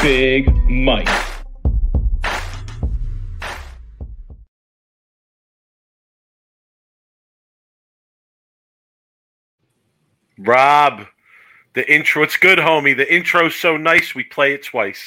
Big Mike. Rob, the intro. It's good, homie. The intro's so nice. We play it twice.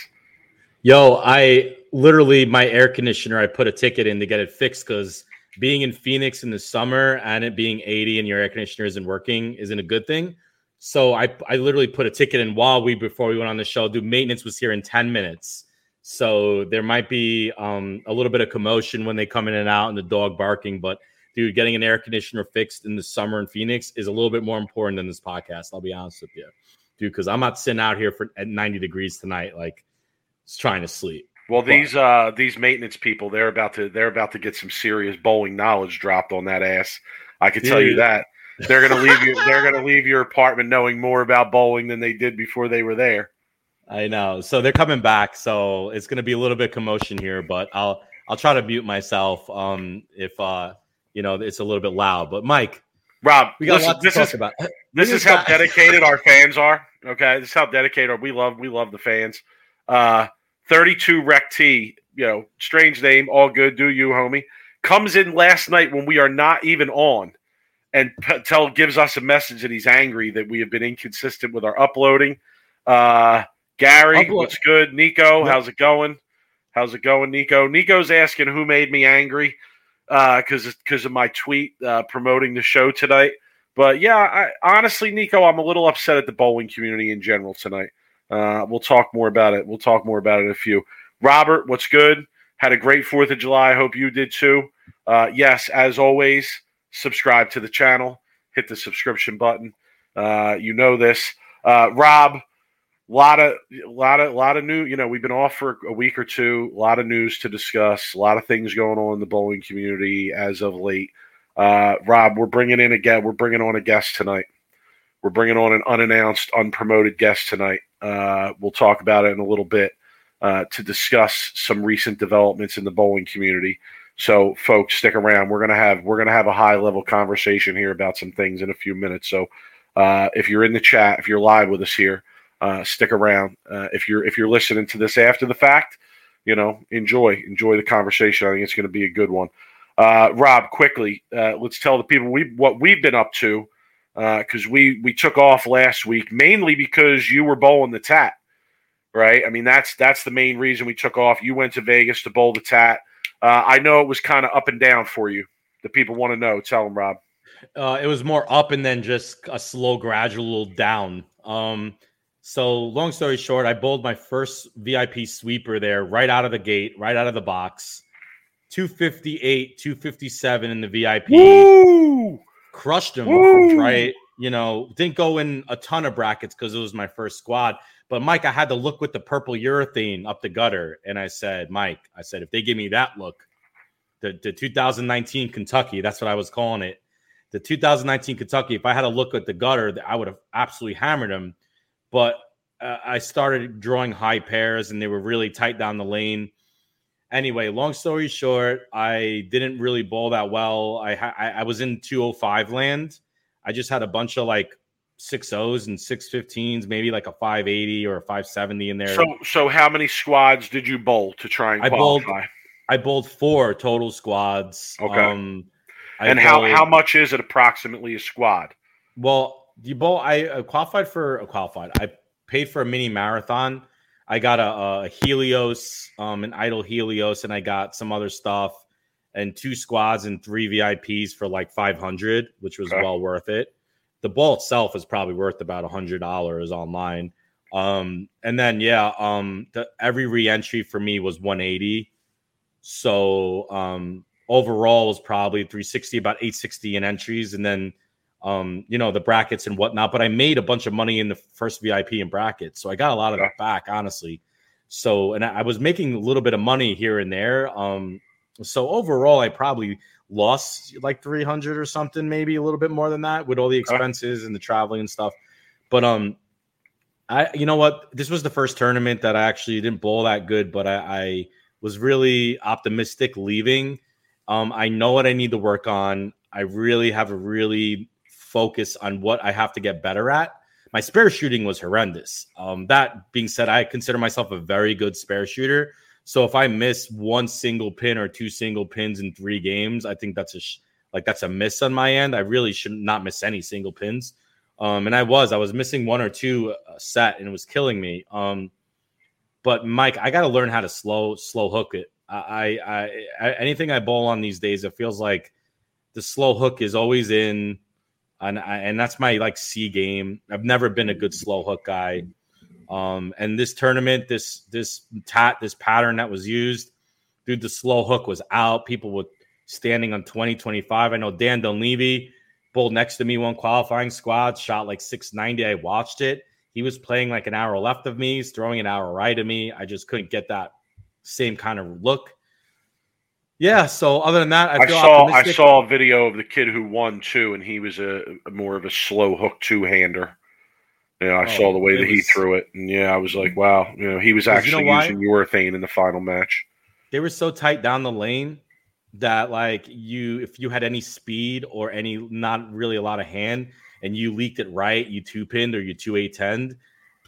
Yo, I literally my air conditioner. I put a ticket in to get it fixed because being in Phoenix in the summer and it being 80 and your air conditioner isn't working isn't a good thing. So I I literally put a ticket in while we before we went on the show. Do maintenance was here in 10 minutes. So there might be um, a little bit of commotion when they come in and out and the dog barking, but dude, getting an air conditioner fixed in the summer in Phoenix is a little bit more important than this podcast. I'll be honest with you, dude, because I'm not sitting out here for at 90 degrees tonight, like trying to sleep. Well, these uh these maintenance people, they're about to they're about to get some serious bowling knowledge dropped on that ass. I can tell you that. They're gonna leave you they're gonna leave your apartment knowing more about bowling than they did before they were there. I know. So they're coming back. So it's going to be a little bit commotion here, but I'll I'll try to mute myself um if uh you know it's a little bit loud. But Mike, Rob, we got listen, a lot to this talk is about. this is how dedicated our fans are. Okay, this is how dedicated we love we love the fans. Uh, thirty two Rec T, you know, strange name, all good. Do you, homie? Comes in last night when we are not even on, and p- tell gives us a message that he's angry that we have been inconsistent with our uploading. Uh, Gary, Upload- what's good? Nico, how's it going? How's it going, Nico? Nico's asking who made me angry because because of my tweet uh, promoting the show tonight. But yeah, I, honestly, Nico, I'm a little upset at the bowling community in general tonight. Uh, we'll talk more about it. We'll talk more about it in a few. Robert, what's good? Had a great Fourth of July. I hope you did too. Uh, yes, as always, subscribe to the channel. Hit the subscription button. Uh, you know this. Uh, Rob, lot of lot of lot of new. You know, we've been off for a week or two. A lot of news to discuss. A lot of things going on in the bowling community as of late. Uh, Rob, we're bringing in again. We're bringing on a guest tonight. We're bringing on an unannounced, unpromoted guest tonight. Uh, we'll talk about it in a little bit uh, to discuss some recent developments in the bowling community. So, folks, stick around. We're gonna have we're gonna have a high level conversation here about some things in a few minutes. So, uh, if you're in the chat, if you're live with us here, uh, stick around. Uh, if you're if you're listening to this after the fact, you know, enjoy enjoy the conversation. I think it's going to be a good one. Uh, Rob, quickly, uh, let's tell the people we what we've been up to because we we took off last week mainly because you were bowling the tat, right? I mean that's that's the main reason we took off. You went to Vegas to bowl the tat. Uh, I know it was kind of up and down for you. The people want to know. Tell them, Rob. Uh, it was more up and then just a slow, gradual down. Um, so long story short, I bowled my first VIP sweeper there right out of the gate, right out of the box. 258, 257 in the VIP. Woo! Crushed him, Woo! right? You know, didn't go in a ton of brackets because it was my first squad. But Mike, I had to look with the purple urethane up the gutter. And I said, Mike, I said, if they give me that look, the, the 2019 Kentucky, that's what I was calling it. the 2019 Kentucky, if I had a look at the gutter, I would have absolutely hammered him. But uh, I started drawing high pairs and they were really tight down the lane. Anyway, long story short, I didn't really bowl that well. I, I, I was in 205 land. I just had a bunch of like six O's and six 15s, maybe like a 580 or a 570 in there. So, so how many squads did you bowl to try and I bowled. I bowled four total squads. Okay. Um, and how, bowled- how much is it approximately a squad? Well, you bowl. I uh, qualified for uh, qualified. I paid for a mini marathon. I got a, a Helios, um, an Idol Helios, and I got some other stuff, and two squads and three VIPs for like five hundred, which was Okay. well worth it. The ball itself is probably worth about a hundred dollars online. Um, and then yeah, um, the, every reentry for me was one eighty. So um, overall was probably 360, about 860 in entries, and then um, you know, the brackets and whatnot. But I made a bunch of money in the first VIP and brackets, so I got a lot of that back, honestly. So, and I I was making a little bit of money here and there. Um, so overall, I probably lost like 300 or something, maybe a little bit more than that with all the expenses and the traveling and stuff. But um, I, you know what, this was the first tournament that I actually didn't bowl that good, but I, I was really optimistic leaving. Um, I know what I need to work on. I really have a really focus on what I have to get better at. My spare shooting was horrendous. Um, that being said, I consider myself a very good spare shooter. So if I miss one single pin or two single pins in three games, I think that's a sh- like that's a miss on my end. I really should not miss any single pins. Um, and I was I was missing one or two a set, and it was killing me. Um, but Mike, I got to learn how to slow slow hook it. I, I, I anything I bowl on these days, it feels like the slow hook is always in, and I, and that's my like C game. I've never been a good slow hook guy. Um, and this tournament, this this tat, this pattern that was used, dude, the slow hook was out. People were standing on 20, 25. I know Dan Dunleavy bowled next to me one qualifying squad, shot like 690. I watched it. He was playing like an hour left of me, he's throwing an hour right of me. I just couldn't get that same kind of look. Yeah. So other than that, I I, saw I saw a video of the kid who won too, and he was a, a more of a slow hook two hander. Yeah, I Oh, saw the way that he threw it, and yeah, I was like, wow, you know, he was Because you know actually using urethane in the final match. they were so tight down the lane that like you if you had any speed or any not really a lot of hand and you leaked it right you two pinned or you two a eight ten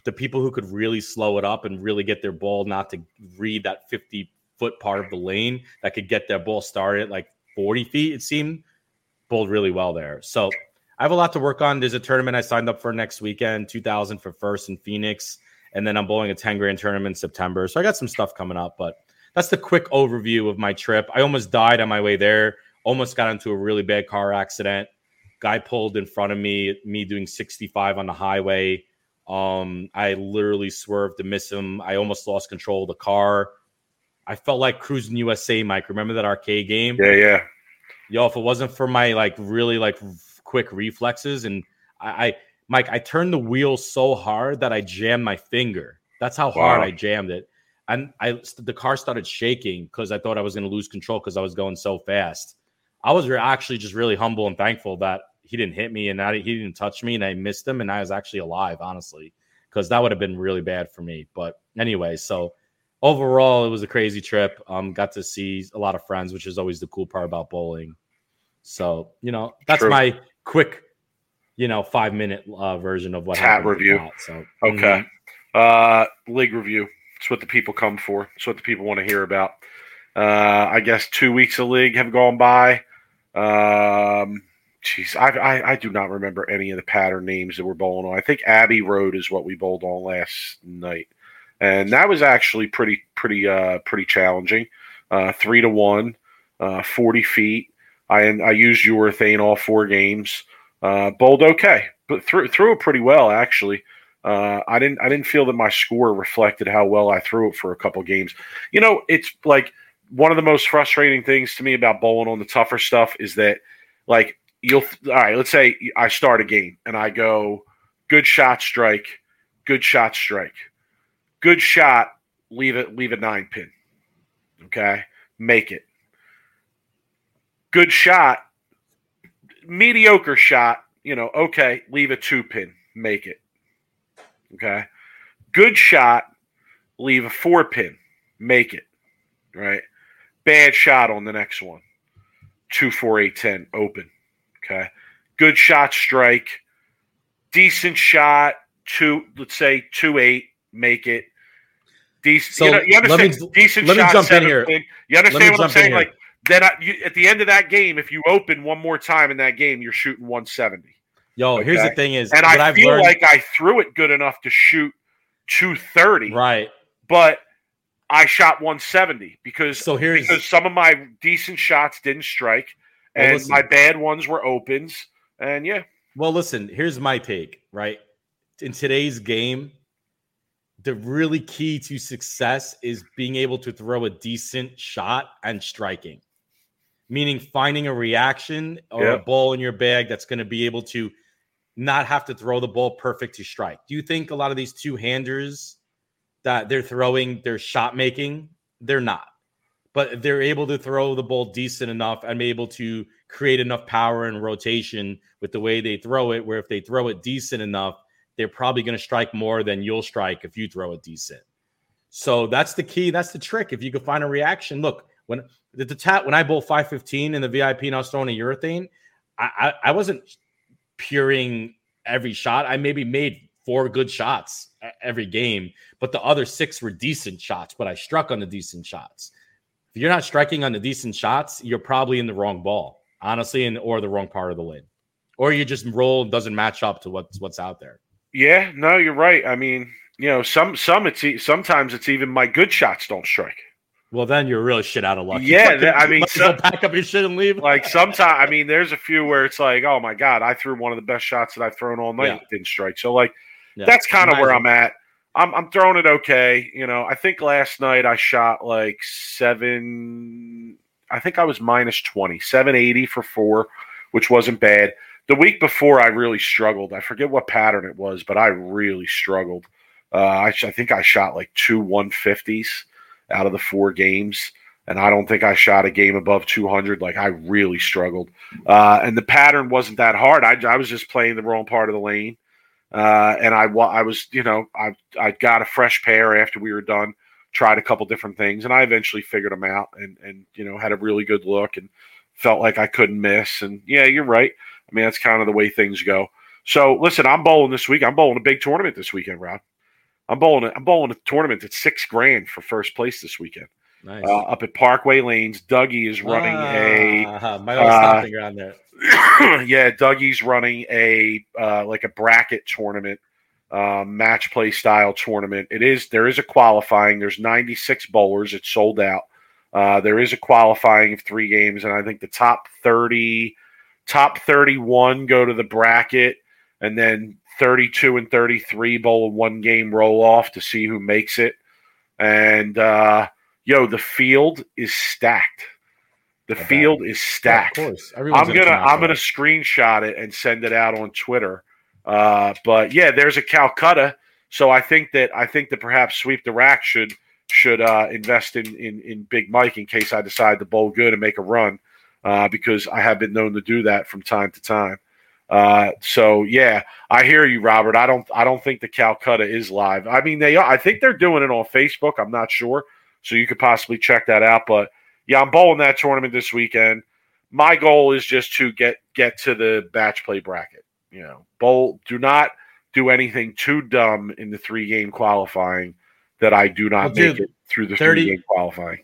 the people who could really slow it up and really get their ball not to read that 50 foot part of the lane that could get their ball started like 40 feet it seemed bowled really well there. So i have a lot to work on there's a tournament i signed up for next weekend 2000 for first in phoenix and then i'm bowling a 10 grand tournament in september so i got some stuff coming up but that's the quick overview of my trip. I almost died on my way there. Almost got into a really bad car accident. Guy pulled in front of me, me doing 65 on the highway. Um, I literally swerved to miss him. I almost lost control of the car. I felt like Cruis'n USA, Mike. Remember that arcade game? Yeah, yeah. Yo, if it wasn't for my like really like quick reflexes and I, I Mike, I turned the wheel so hard that I jammed my finger. That's how hard I jammed it. And I the car started shaking because I thought I was going to lose control because I was going so fast. I was re- actually just really humble and thankful that he didn't hit me and that he didn't touch me and I missed him and I was actually alive, honestly, because that would have been really bad for me. But anyway, so overall, it was a crazy trip. Um, got to see a lot of friends, which is always the cool part about bowling. So you know, that's True. my quick, you know, five minute uh, version of what Tat happened review. that. So Okay. mhm. Uh, league review. It's what the people come for. It's what the people want to hear about. Uh, I guess two weeks of league have gone by. Um, jeez, I, I I do not remember any of the pattern names that we're bowling on. I think Abbey Road is what we bowled on last night, and that was actually pretty pretty uh pretty challenging. Uh, three to one, uh, forty feet. I I used urethane all four games. Uh, bowled okay, but threw threw it pretty well actually. Uh, I didn't I didn't feel that my score reflected how well I threw it for a couple games. You know, it's like one of the most frustrating things to me about bowling on the tougher stuff is that like you'll all right, let's say I start a game and I go good shot strike, good shot strike. Good shot, leave it leave a 9 pin. Okay? Make it. Good shot mediocre shot, you know, okay, leave a two pin, make it. Okay. Good shot, leave a four pin, make it. Right. Bad shot on the next one. Two, four, eight, ten, open. Okay. Good shot, strike. Decent shot, two, let's say two, eight, make it. Decent. So, you, know, you let understand? me- decent let me shot, jump in here. You understand what I'm saying? Like, then I, you, at the end of that game, if you open one more time in that game, you're shooting 170. Yo, here's the thing: is And I I've feel learned, like I threw it good enough to shoot 230, right. but I shot 170 because So here's because some of my decent shots didn't strike, Well, and listen. my bad ones were opens. And yeah, Well, listen, here's my take, right? In today's game, the really key to success is being able to throw a decent shot and striking, meaning finding a reaction or a ball in your bag that's going to be able to not have to throw the ball perfect to strike. Do you think a lot of these two handers that they're throwing, their shot making, they're not, but they're able to throw the ball decent enough and able to create enough power and rotation with the way they throw it. Where if they throw it decent enough, they're probably going to strike more than you'll strike if you throw it decent. So that's the key. That's the trick. If you can find a reaction, look when the, the tap when I bowl five fifteen in the VIP and I was throwing a urethane, I, I I wasn't puring every shot. I maybe made four good shots every game, but the other six were decent shots. But I struck on the decent shots. If you're not striking on the decent shots, you're probably in the wrong ball, honestly, and or the wrong part of the lid, or you just roll doesn't match up to what's what's out there. yeah, no, you're right. I mean, you know, some some it's sometimes it's even my good shots don't strike. Well, then you're really shit out of luck. Yeah, that- I mean, might as well some- pack up your shit and leave. Like sometimes, I mean, there's a few where it's like, oh my god, I threw one of the best shots that I've thrown all night, Yeah. it didn't strike. So like, Yeah. that's kind of where I'm at. I'm I'm throwing it okay. You know, I think last night I shot like seven. I think I was minus 20, 780 for four, which wasn't bad. The week before, I really struggled. I forget what pattern it was, but I really struggled. Uh, I, sh- I think I shot like two 150s out of the four games, and I don't think I shot a game above 200. Like I really struggled, uh, and the pattern wasn't that hard. I, I was just playing the wrong part of the lane, uh, and I I was you know I I got a fresh pair after we were done. Tried a couple different things, and I eventually figured them out, and and you know had a really good look, and felt like I couldn't miss. And yeah, you're right. I mean that's kind of the way things go. So listen, I'm bowling this week. I'm bowling a big tournament this weekend, Rob. I'm bowling. I'm bowling a tournament that's six grand for first place this weekend nice. uh, up at Parkway Lanes. Dougie is running Ah, my little uh, stomping around there. a yeah. Dougie's running a uh, like a bracket tournament, um, match play style tournament. It is there is a qualifying. There's 96 bowlers. It's sold out. Uh, there is a qualifying of three games, and I think the top 30, top 31 go to the bracket, and then 32 and 33 bowl one game roll off to see who makes it. And uh, yo, the field is stacked. The bet. field is stacked. Yeah, of course. Everyone's I'm gonna I'm gonna screenshot it and send it out on Twitter. Uh, but yeah, there's a Calcutta. So I think that I think that perhaps sweep the rack should should uh, invest in, in in Big Mike in case I decide to bowl good and make a run, uh, because I have been known to do that from time to time. Uh, so yeah, I hear you, Robert. I don't I don't think the Calcutta is live. I mean they are. I think they're doing it on Facebook. I'm not sure, so you could possibly check that out. But yeah, I'm bowling that tournament this weekend. My goal is just to get get to the batch play bracket. You know, bowl. Do not do anything too dumb in the three game qualifying that I do not Well, dude, make it through the 30 three game qualifying.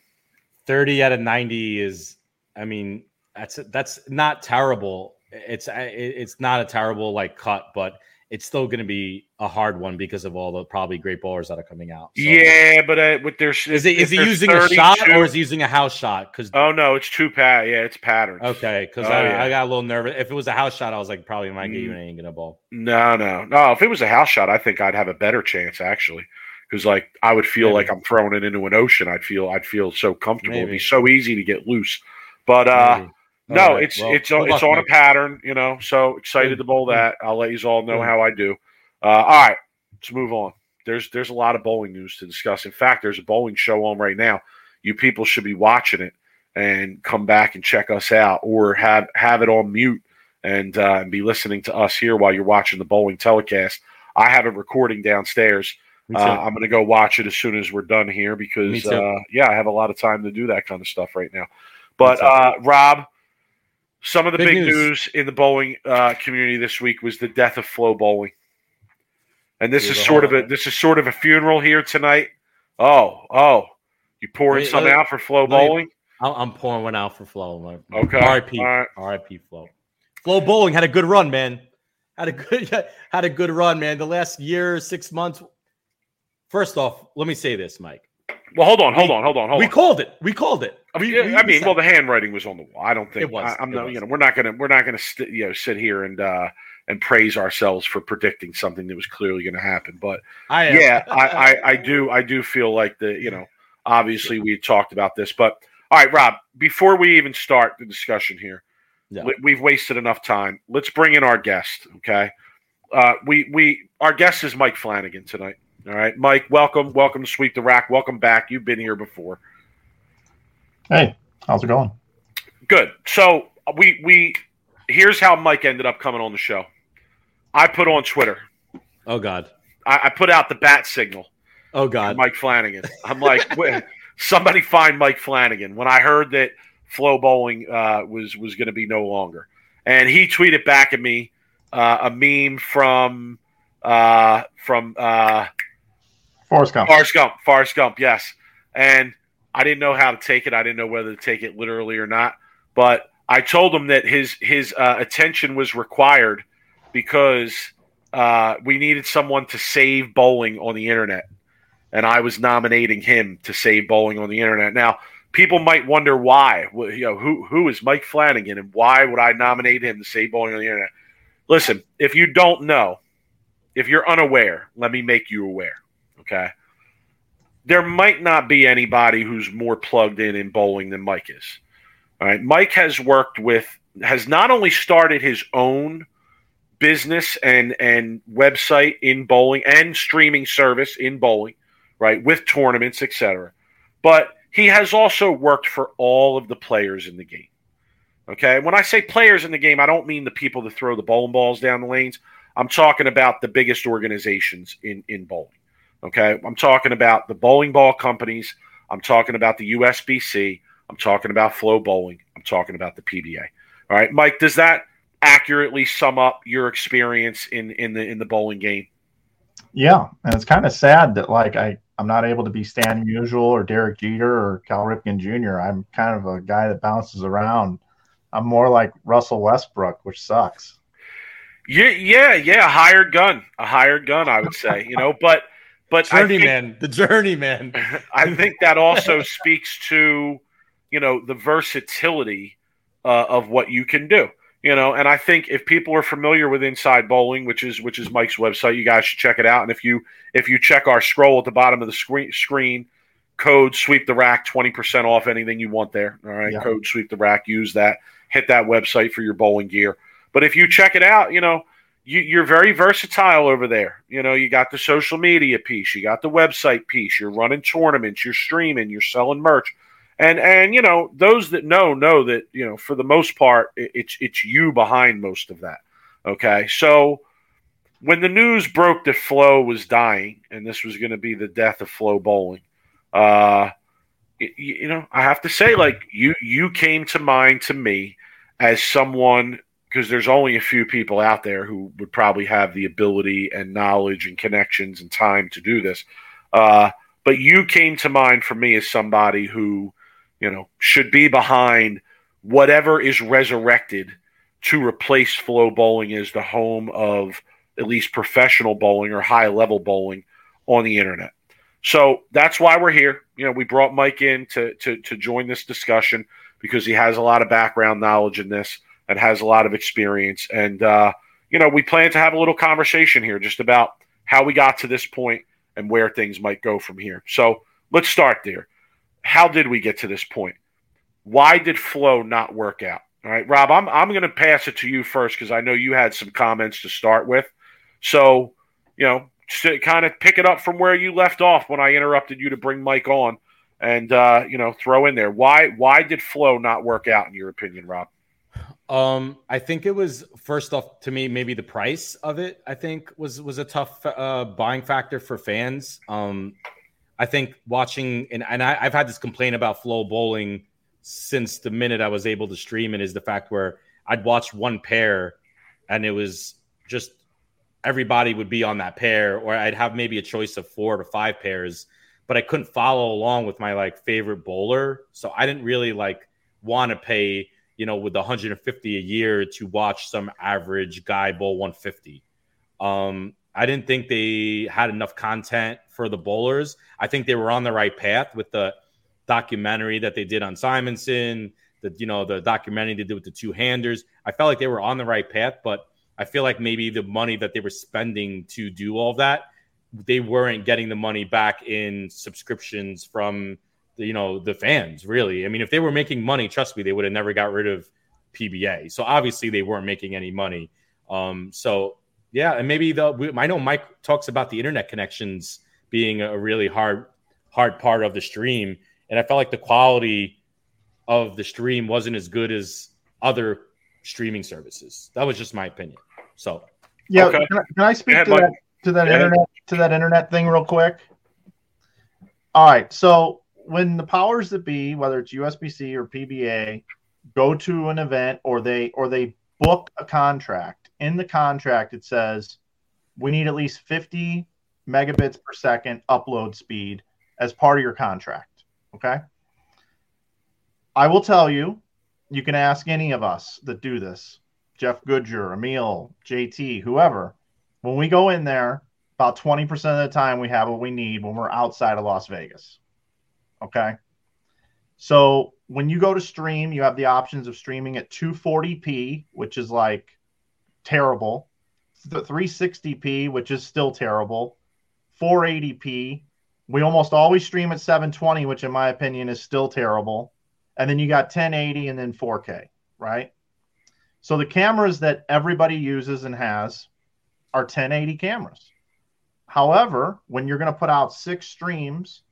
30 out of 90 is i mean that's that's not terrible it's it's not a terrible like cut but it's still going to be a hard one because of all the probably great bowlers that are coming out So- Yeah, but uh, with their is he he there's using a shot or is he using a house shot because Oh no, it's two pat. Yeah, it's patterns. okay because Oh, I, yeah. I got a little nervous if it was a house shot i was like probably my game Mm. ain't gonna bowl No, no, no. If it was a house shot, I think I'd have a better chance actually, because like I would feel Maybe. like I'm throwing it into an ocean. I'd feel I'd feel so comfortable. It'd be so easy to get loose. But uh, Maybe. No, right, it's well, it's good it's on a pattern. You know, so excited to bowl that. I'll let you all know how I do. Uh, all right, let's move on. There's there's a lot of bowling news to discuss. In fact, there's a bowling show on right now. You people should be watching it and come back and check us out, or have have it on mute and uh, and be listening to us here while you're watching the bowling telecast. I have it recording downstairs. Uh, I'm going to go watch it as soon as we're done here because uh, yeah, I have a lot of time to do that kind of stuff right now. But uh, Rob, some of the Big big, news. news. in the bowling uh, community this week was the death of Flo Bowling, and this Here's is sort of a this is sort of a funeral here tonight. Oh, oh, you pouring Wait, some let- out for Flo let me- Bowling? I'm, I'm pouring one out for Flo. My- my- Okay, R.I.P. all right. R.I.P. Flo. Flo Bowling had a good run, man. Had a good had a good run, man. The last year, six months. First off, let me say this, Mike. Well, hold on, hold on, hold on, hold on. we called it. We called it. We, Yeah, we I mean, well, the handwriting was on the wall. I don't think It was, I, am not. was. You know, we're not gonna we're not gonna st- you know sit here and uh and praise ourselves for predicting something that was clearly going to happen. But I yeah, I, I I do I do feel like the you know obviously we talked about this, but all right, Rob. Before we even start the discussion here, Yeah. we- we've wasted enough time. Let's bring in our guest. Okay, uh, we we our guest is Mike Flanagan tonight. All right, Mike, welcome, welcome to Sweep the Rack. Welcome back. You've been here before. Hey, how's it going? Good. So we we here's how Mike ended up coming on the show. I put on Twitter. oh God. I, I put out the bat signal. Oh God. Mike Flanagan. I'm like, somebody find Mike Flanagan. When I heard that Flo Bowling uh, was was going to be no longer, and he tweeted back at me uh, a meme from uh, from uh, Forrest Gump. Forrest Gump. Forrest Gump, yes. And I didn't know how to take it. I didn't know whether to take it literally or not. But I told him that his his uh, attention was required because uh, we needed someone to save bowling on the internet, and I was nominating him to save bowling on the internet. Now, people might wonder why. You know, who who is Mike Flanagan, and why would I nominate him to save bowling on the internet? Listen, if you don't know, if you're unaware, let me make you aware. Okay. There might not be anybody who's more plugged in in bowling than Mike is. All right. Mike has worked with, has not only started his own business and, and website in bowling and streaming service in bowling, right, with tournaments, etc. But he has also worked for all of the players in the game. Okay. When I say players in the game, I don't mean the people that throw the bowling balls down the lanes. I'm talking about the biggest organizations in, in bowling. Okay. I'm talking about the bowling ball companies. I'm talking about the USBC. I'm talking about Flo Bowling. I'm talking about the PBA. All right, Mike, does that accurately sum up your experience in, in the in the bowling game? Yeah, and it's kind of sad that like I I'm not able to be Stan Musial or Derek Jeter or Cal Ripken Jr. I'm kind of a guy that bounces around. I'm more like Russell Westbrook, which sucks. Yeah, yeah, yeah. A hired gun, a hired gun, I would say. You know, but but I think- Journeyman. The journeyman. I think that also speaks to, you know, the versatility uh, of what you can do. You know, and I think if people are familiar with Inside Bowling, which is which is Mike's website, you guys should check it out. And if you if you check our scroll at the bottom of the screen, screen code sweep the rack twenty percent off anything you want there. All right, Yeah. code sweep the rack. Use that. Hit that website for your bowling gear. But if you check it out, you know, you, you're very versatile over there. You know, you got the social media piece, you got the website piece, you're running tournaments, you're streaming, you're selling merch, and and you know those that know know that you know for the most part it, it's it's you behind most of that. Okay, so when the news broke that Flo was dying and this was going to be the death of Flo Bowling, uh, you know, I have to say, like you you came to mind to me as someone because there's only a few people out there who would probably have the ability and knowledge and connections and time to do this. Uh, but you came to mind for me as somebody who, you know, should be behind whatever is resurrected to replace Flo Bowling as the home of at least professional bowling or high level bowling on the internet. So that's why we're here. You know, we brought Mike in to to to join this discussion because he has a lot of background knowledge in this and has a lot of experience. And uh, you know, we plan to have a little conversation here just about how we got to this point and where things might go from here. So let's start there. How did we get to this point? Why did Flo not work out? All right, Rob, I'm I'm going to pass it to you first because I know you had some comments to start with. So, you know, just to kind of pick it up from where you left off when I interrupted you to bring Mike on, and uh, you know, throw in there why why did Flo not work out in your opinion, Rob? Um, I think it was first off to me maybe the price of it. I think was was a tough uh, buying factor for fans. Um, I think watching and and I, I've had this complaint about Flo Bowling since the minute I was able to stream it is the fact where I'd watch one pair and it was just everybody would be on that pair, or I'd have maybe a choice of four to five pairs, but I couldn't follow along with my like favorite bowler. So I didn't really like want to pay you know, with 150 a year to watch some average guy bowl 150. Um, I didn't think they had enough content for the bowlers. I think they were on the right path with the documentary that they did on Simonsen, the you know the documentary they did with the two handers. I felt like they were on the right path, but I feel like maybe the money that they were spending to do all that, they weren't getting the money back in subscriptions from you know the fans really. I mean if they were making money trust me they would have never got rid of pba so obviously they weren't making any money. Um so yeah and maybe the i know mike talks about the internet connections being a really hard hard part of the stream. And i felt like the quality of the stream wasn't as good as other streaming services. That was just my opinion. So yeah okay. can, I, can, I, speak ahead, to, that, to that internet to that internet thing real quick? All right so when the powers that be, whether it's USBC or PBA, go to an event or they or they book a contract, in the contract it says we need at least 50 megabits per second upload speed as part of your contract. Okay. I will tell you, you can ask any of us that do this, Jeff Goodger, Emil, JT, whoever. When we go in there, about 20% of the time we have what we need when we're outside of Las Vegas. Okay. So when you go to stream, you have the options of streaming at 240p, which is like terrible, the 360p, which is still terrible, 480p. We almost always stream at 720, which in my opinion is still terrible. And then you got 1080 and then 4K, right? So the cameras that everybody uses and has are 1080 cameras. However, when you're going to put out six streams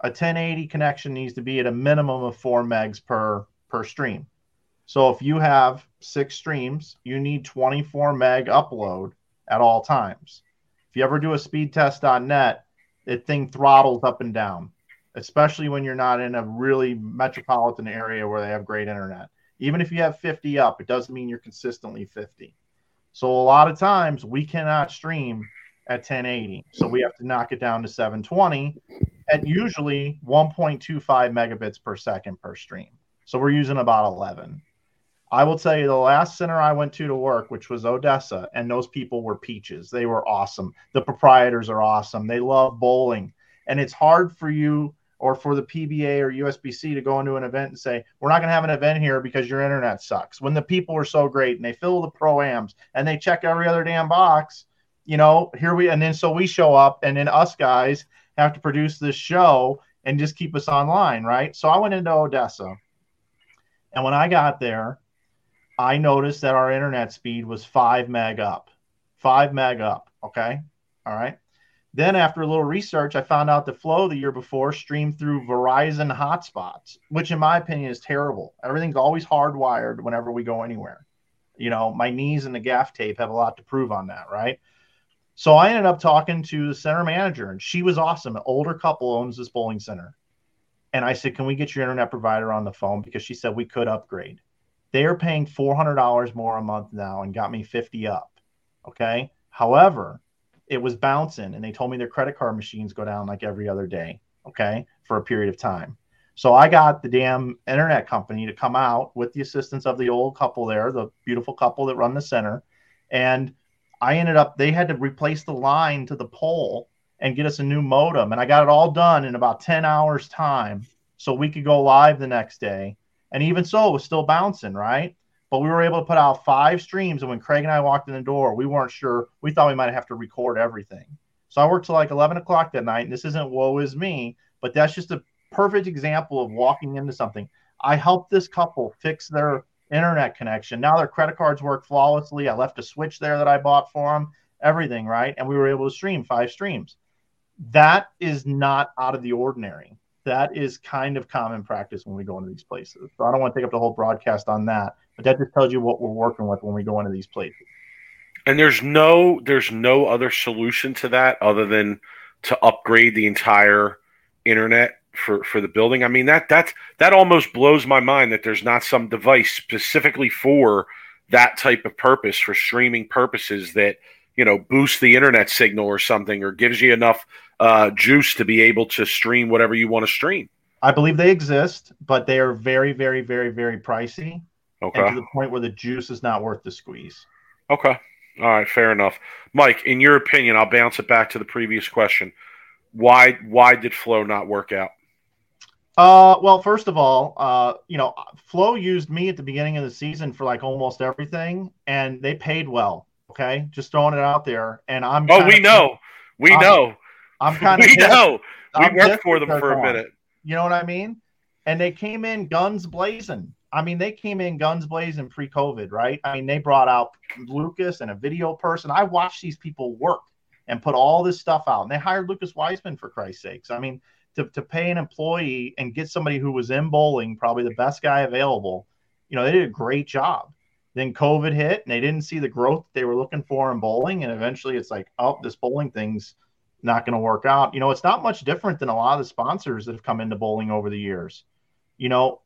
a 1080 connection needs to be at a minimum of four megs per per stream. So if you have six streams, you need 24 meg upload at all times. If you ever do a speedtest.net, it thing throttles up and down, especially when you're not in a really metropolitan area where they have great internet. Even if you have 50 up, it doesn't mean you're consistently 50. So a lot of times we cannot stream at 1080. So we have to knock it down to 720 at usually 1.25 megabits per second per stream. So we're using about 11. I will tell you the last center I went to to work, which was Odessa, and those people were peaches. They were awesome. The proprietors are awesome. They love bowling. And it's hard for you or for the PBA or USBC to go into an event and say, we're not going to have an event here because your internet sucks. When the people are so great and they fill the proams and they check every other damn box, you know, here we, and then so we show up and then us guys have to produce this show and just keep us online, right? So I went into Odessa. And when I got there, I noticed that our internet speed was five meg up, five meg up. Okay. All right. Then, after a little research, I found out that Flo the year before streamed through Verizon hotspots, which, in my opinion, is terrible. Everything's always hardwired whenever we go anywhere. You know, my knees and the gaff tape have a lot to prove on that, right? So I ended up talking to the center manager, and she was awesome. An older couple owns this bowling center. And I said, Can we get your internet provider on the phone? Because she said we could upgrade. They are paying $400 more a month now and got me 50 up. Okay. However, it was bouncing, and they told me their credit card machines go down like every other day. Okay. For a period of time. So I got the damn internet company to come out with the assistance of the old couple there, the beautiful couple that run the center. And I ended up they had to replace the line to the pole and get us a new modem, and I got it all done in about ten hours time, so we could go live the next day. And even so, it was still bouncing, right? But we were able to put out five streams, and when Craig and I walked in the door, we weren't sure. We thought we might have to record everything. So I worked till like eleven o'clock that night, and this isn't woe is me, but that's just a perfect example of walking into something. I helped this couple fix their internet connection. Now their credit cards work flawlessly. I left a switch there that I bought for them, everything, right? And we were able to stream five streams. That is not out of the ordinary. that is kind of common practice when we go into these places. So I don't want to take up the whole broadcast on that, but that just tells you what we're working with when we go into these places. And there's no there's no other solution to that other than to upgrade the entire internet for for the building. I mean that that's that almost blows my mind that there's not some device specifically for that type of purpose for streaming purposes that you know boosts the internet signal or something or gives you enough uh, juice to be able to stream whatever you want to stream. I believe they exist, but they are very, very, very, very pricey. Okay. And to the point where the juice is not worth the squeeze. Okay. All right, fair enough. Mike, in your opinion, I'll bounce it back to the previous question. Why why did Flo not work out? Uh, well, first of all, uh, you know, Flo used me at the beginning of the season for like almost everything, and they paid well. Okay, just throwing it out there. And I'm oh, we know, we I'm, know, I'm kind of we know. We I'm worked for them for a minute. You know what I mean? And they came in guns blazing. I mean, they came in guns blazing pre-COVID, right? I mean, they brought out Lucas and a video person. I watched these people work and put all this stuff out, and they hired Lucas Wiseman for Christ's sakes. I mean, to, to pay an employee and get somebody who was in bowling, probably the best guy available, you know, they did a great job. Then COVID hit and they didn't see the growth they were looking for in bowling. And eventually it's like, oh, this bowling thing's not going to work out. You know, it's not much different than a lot of the sponsors that have come into bowling over the years. You know,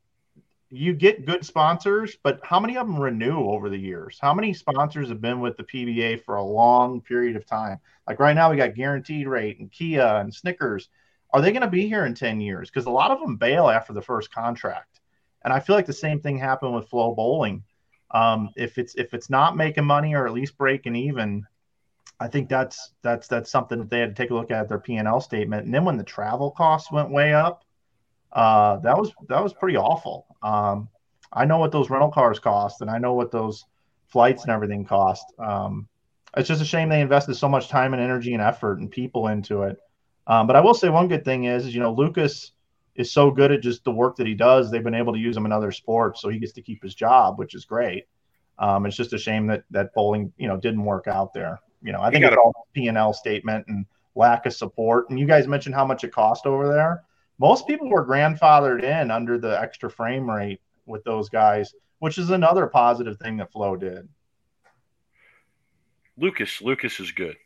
you get good sponsors, but how many of them renew over the years? How many sponsors have been with the PBA for a long period of time? Like right now, we got Guaranteed Rate and Kia and Snickers are they going to be here in 10 years? Because a lot of them bail after the first contract. And I feel like the same thing happened with Flo Bowling. Um, if it's if it's not making money or at least breaking even, I think that's that's that's something that they had to take a look at their P and L statement. And then when the travel costs went way up, uh, that was that was pretty awful. Um, I know what those rental cars cost, and I know what those flights and everything cost. Um, it's just a shame they invested so much time and energy and effort and people into it um, but I will say one good thing is, is, you know, Lucas is so good at just the work that he does. They've been able to use him in other sports, so he gets to keep his job, which is great. Um, it's just a shame that that bowling, you know, didn't work out there. You know, I think it's all P and L statement and lack of support. And you guys mentioned how much it cost over there. Most people were grandfathered in under the extra frame rate with those guys, which is another positive thing that Flo did. Lucas, Lucas is good.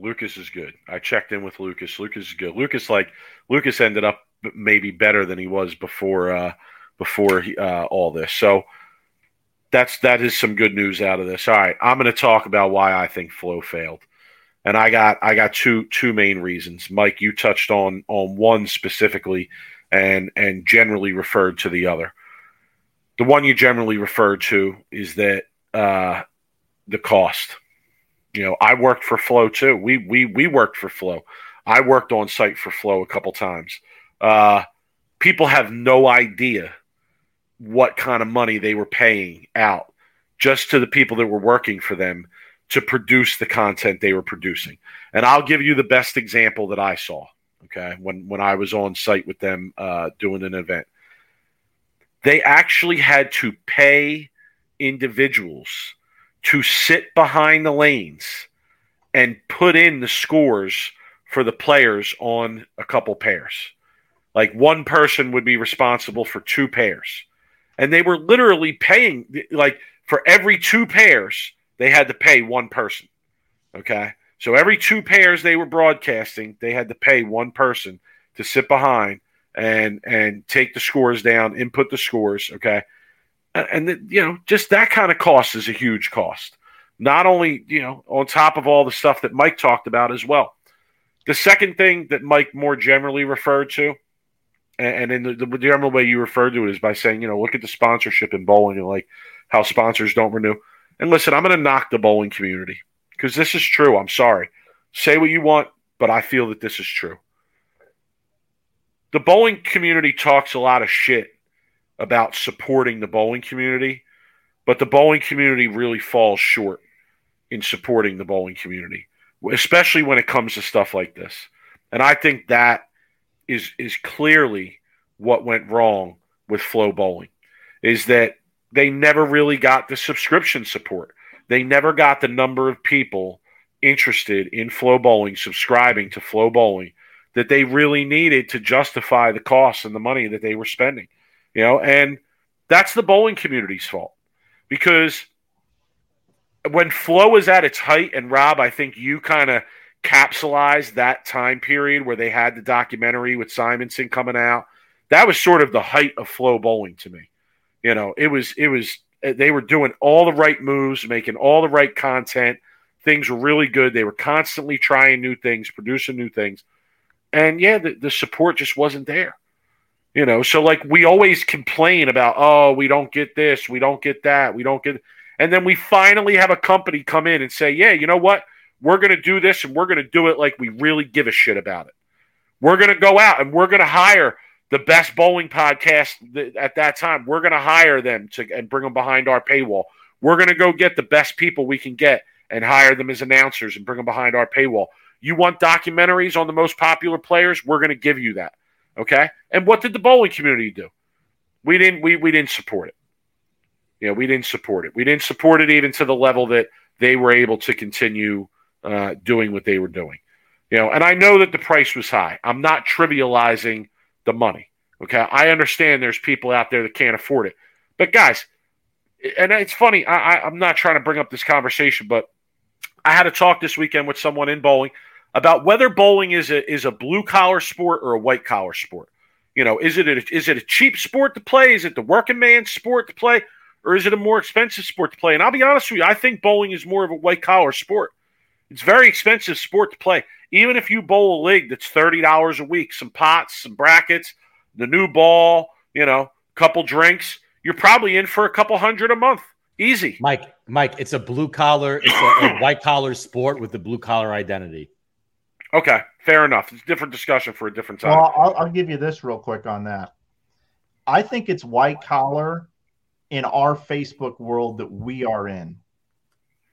Lucas is good. I checked in with Lucas. Lucas is good. Lucas like Lucas ended up maybe better than he was before uh, before he, uh, all this. So that's that is some good news out of this. All right, I'm going to talk about why I think Flo failed, and I got I got two two main reasons. Mike, you touched on on one specifically, and and generally referred to the other. The one you generally referred to is that uh, the cost you know, I worked for Flo too. We we we worked for Flo. I worked on site for Flo a couple times. Uh, people have no idea what kind of money they were paying out just to the people that were working for them to produce the content they were producing. And I'll give you the best example that I saw. Okay, when when I was on site with them uh, doing an event, they actually had to pay individuals to sit behind the lanes and put in the scores for the players on a couple pairs. Like one person would be responsible for two pairs. And they were literally paying, like, for every two pairs, they had to pay one person. Okay. So every two pairs they were broadcasting, they had to pay one person to sit behind and and take the scores down, input the scores. Okay and you know, just that kind of cost is a huge cost. Not only you know, on top of all the stuff that Mike talked about as well. The second thing that Mike more generally referred to, and, in the, the general way you referred to it is by saying, you know, look at the sponsorship in bowling and like how sponsors don't renew. And listen, I'm going to knock the bowling community because this is true. I'm sorry. Say what you want, but I feel that this is true. The bowling community talks a lot of shit about supporting the bowling community, but the bowling community really falls short in supporting the bowling community, especially when it comes to stuff like this. And I think that is is clearly what went wrong with Flo Bowling is that they never really got the subscription support. They never got the number of people interested in Flo Bowling subscribing to Flo Bowling that they really needed to justify the costs and the money that they were spending. You know, and that's the bowling community's fault because when Flo was at its height, and Rob, I think you kind of capsulized that time period where they had the documentary with Simonsen coming out. That was sort of the height of Flo bowling to me. You know, it was it was they were doing all the right moves, making all the right content. Things were really good. They were constantly trying new things, producing new things. And yeah, the, the support just wasn't there. You know, so like we always complain about, oh, we don't get this, we don't get that, we don't get and then we finally have a company come in and say, yeah, you know what? We're going to do this and we're going to do it like we really give a shit about it. We're going to go out and we're going to hire the best bowling podcast at that time. We're going to hire them to and bring them behind our paywall. We're going to go get the best people we can get and hire them as announcers and bring them behind our paywall. You want documentaries on the most popular players? We're going to give you that. Okay? And what did the bowling community do? We didn't we we didn't support it. Know, we didn't support it. We didn't support it even to the level that they were able to continue uh, doing what they were doing. You know, and I know that the price was high. I'm not trivializing the money. Okay, I understand there's people out there that can't afford it, but guys, and it's funny. I, I, I'm not trying to bring up this conversation, but I had a talk this weekend with someone in bowling about whether bowling is a is a blue collar sport or a white collar sport. You know, is it a, is it a cheap sport to play? Is it the working man sport to play? or is it a more expensive sport to play? And I'll be honest with you, I think bowling is more of a white collar sport. It's very expensive sport to play. Even if you bowl a league that's thirty dollars a week, some pots, some brackets, the new ball, you know, couple drinks, you're probably in for a couple hundred a month. Easy. Mike, Mike, it's a blue collar, it's a, a white collar sport with the blue collar identity. Okay, fair enough. It's a different discussion for a different time. Well, I'll, I'll give you this real quick on that. I think it's white collar in our Facebook world that we are in.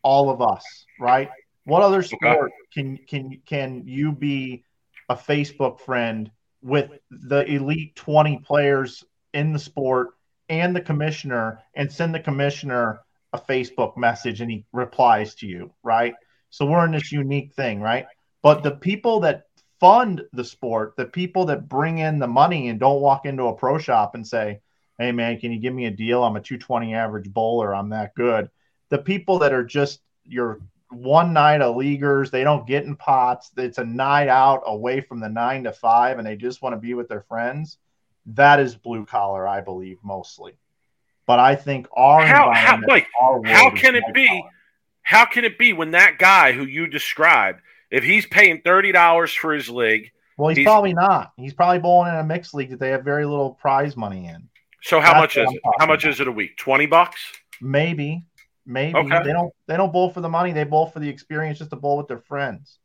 All of us, right? What other sport can can can you be a Facebook friend with the elite 20 players in the sport and the commissioner and send the commissioner a Facebook message and he replies to you, right? So we're in this unique thing, right? But the people that fund the sport, the people that bring in the money and don't walk into a pro shop and say, hey man, can you give me a deal? I'm a 220 average bowler. I'm that good. The people that are just your one night of leaguers, they don't get in pots. It's a night out away from the nine to five, and they just want to be with their friends. That is blue collar, I believe, mostly. But I think our how how like how can it be? Collar. How can it be when that guy who you described, if he's paying thirty dollars for his league? Well, he's, he's, probably not. He's probably bowling in a mixed league that they have very little prize money in. So how That's much is it? How much is it a week? Twenty bucks? Maybe, maybe okay. they don't they don't bowl for the money. They bowl for the experience, just to bowl with their friends.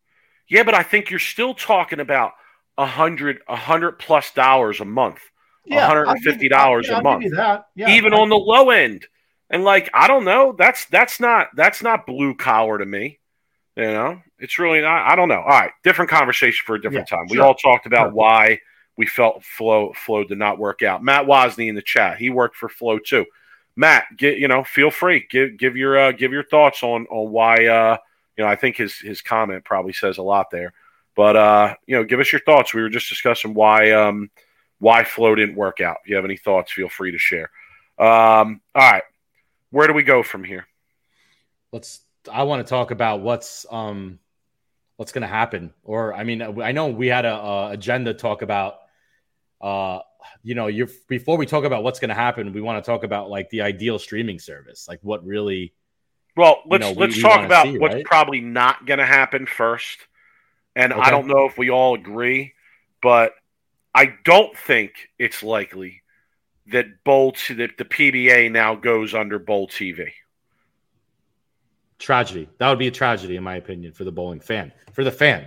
Yeah, but I think you're still talking about a hundred a hundred plus dollars a month. Yeah, hundred and fifty dollars a month. Yeah, even on the low end. And like I don't know, that's that's not that's not blue collar to me. You know, it's really not. I don't know. All right, different conversation for a different yeah, time. Sure. We all talked about sure. why we felt Flo Flo did not work out. Matt Wozni in the chat, he worked for Flo too. Matt, get you know, feel free give give your uh, give your thoughts on on why uh, you know I think his his comment probably says a lot there. But uh, you know, give us your thoughts. We were just discussing why um, why Flo didn't work out. If you have any thoughts, feel free to share. Um, all right, where do we go from here? Let's. I want to talk about what's um, what's going to happen. Or I mean, I know we had a, a agenda talk about uh, you know, you before we talk about what's going to happen, we want to talk about like the ideal streaming service, like what really. Well, let's you know, let's we, talk we about see, what's right? probably not going to happen first, and okay. I don't know if we all agree, but I don't think it's likely that Bowl that the PBA now goes under Bowl TV. Tragedy. That would be a tragedy, in my opinion, for the bowling fan, for the fan,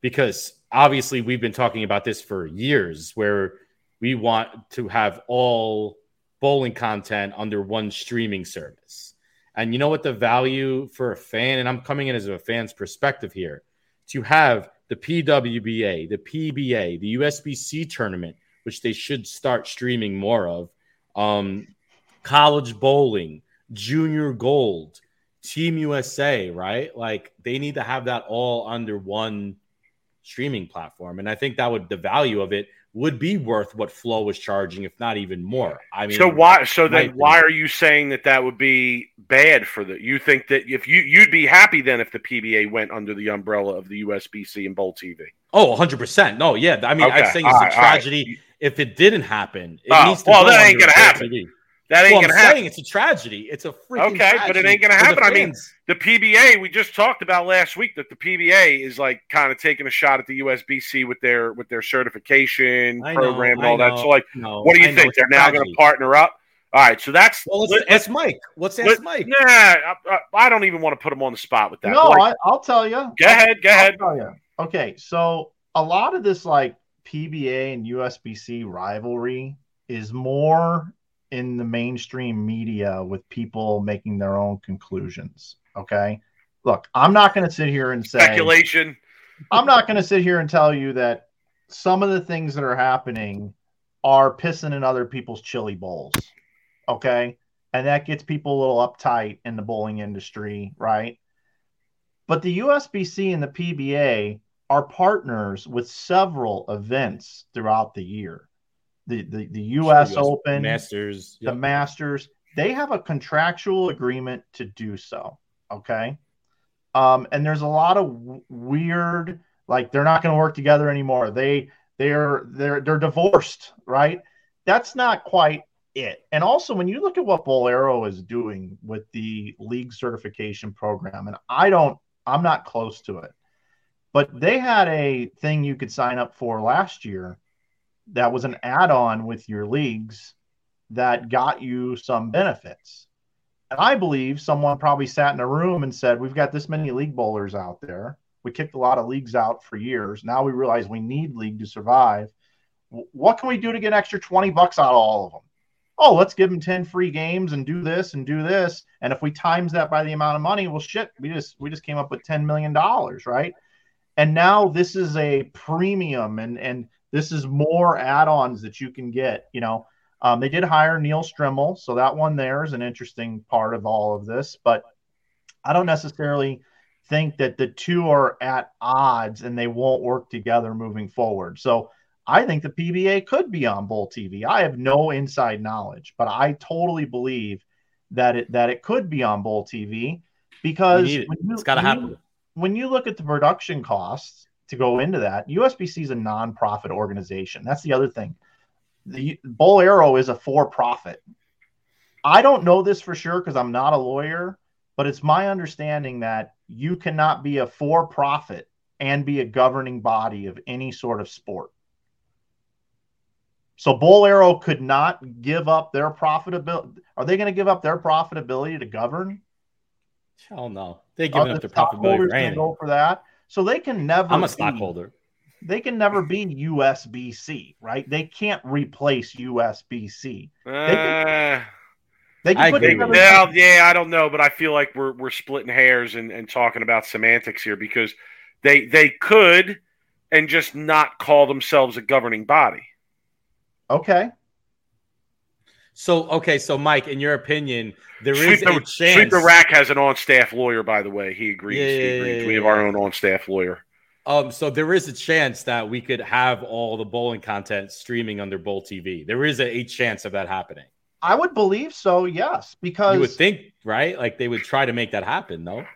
because obviously we've been talking about this for years where we want to have all bowling content under one streaming service. And you know what the value for a fan, and I'm coming in as a fan's perspective here, to have the PWBA, the PBA, the USBC tournament, which they should start streaming more of, um, college bowling, junior gold, Team USA, right? Like they need to have that all under one streaming platform. And I think that would the value of it would be worth what Flo was charging, if not even more. I mean, so why? So then, why are you saying that that would be bad for the? You think that if you you'd be happy then if the PBA went under the umbrella of the USBC and Bowl TV? Oh, 100 percent. No, yeah. I mean, Okay, I'm saying it's all a right, all right. tragedy if it didn't happen. It Oh, needs to well, that ain't gonna happen. TV. That ain't Well, gonna I'm happen. saying it's a tragedy. It's a freaking Okay, but it ain't gonna happen. I mean. The PBA we just talked about last week that the PBA is like kind of taking a shot at the USBC with their with their certification know, program and I all that. So like, no, what do you I think? They're now going to partner up? All right, so that's Well, let's let- ask Mike. Let's ask let- Mike. Nah, I, I, I don't even want to put him on the spot with that. no, Like, I, I'll tell you. go ahead, go ahead. I'll tell you. Okay, so a lot of this like PBA and USBC rivalry is more in the mainstream media with people making their own conclusions. Okay, look, I'm not going to sit here and say Speculation. I'm not going to sit here and tell you that some of the things that are happening are pissing in other people's chili bowls. Okay. And that gets people a little uptight in the bowling industry, right? But the USBC and the PBA are partners with several events throughout the year. The the, the US, Sure, Open, Masters. the Yep. Masters, they have a contractual agreement to do so. Okay. Um, and there's a lot of w- weird, like they're not going to work together anymore. They they're they're they're divorced, right? That's not quite it. And also, when you look at what Bowlero is doing with the league certification program, and I don't, I'm not close to it, but they had a thing you could sign up for last year that was an add-on with your leagues that got you some benefits. And I believe someone probably sat in a room and said, We've got this many league bowlers out there. We kicked a lot of leagues out for years. Now we realize we need league to survive. What can we do to get extra 20 bucks out of all of them? Oh, let's give them 10 free games and do this and do this. And if we times that by the amount of money, well shit, we just we just came up with 10 million dollars, right? And now this is a premium and and this is more add-ons that you can get, you know. Um, they did hire Neil Stremmel, so that one there is an interesting part of all of this. But I don't necessarily think that the two are at odds and they won't work together moving forward. So I think the PBA could be on Bowl TV. I have no inside knowledge, but I totally believe that it that it could be on Bowl TV because it. It's got to happen. when you look at the production costs to go into that, USBC is a nonprofit organization. That's the other thing. The Bowlero is a for-profit. I don't know this for sure because I'm not a lawyer, but it's my understanding that you cannot be a for-profit and be a governing body of any sort of sport. So Bowlero could not give up their profitability. Are they going to give up their profitability to govern? Hell no. They give up their profitability to go for that? So they can never. I'm a be- stockholder. They can never be USBC, right? They can't replace USBC. Uh, They can I put agree together. with you. well, yeah, I don't know, but I feel like we're we're splitting hairs and, and talking about semantics here because they they could and just not call themselves a governing body. Okay. So okay, so Mike, in your opinion, there Sweep is the, a chance. Sweep the Rack has an on-staff lawyer, by the way. He agrees. Yeah, he yeah, agrees. yeah, we have our own on-staff lawyer. Um, so there is a chance that we could have all the bowling content streaming under Bowl TV. There is a, a chance of that happening. I would believe so, yes, because You would think, right? Like they would try to make that happen, no?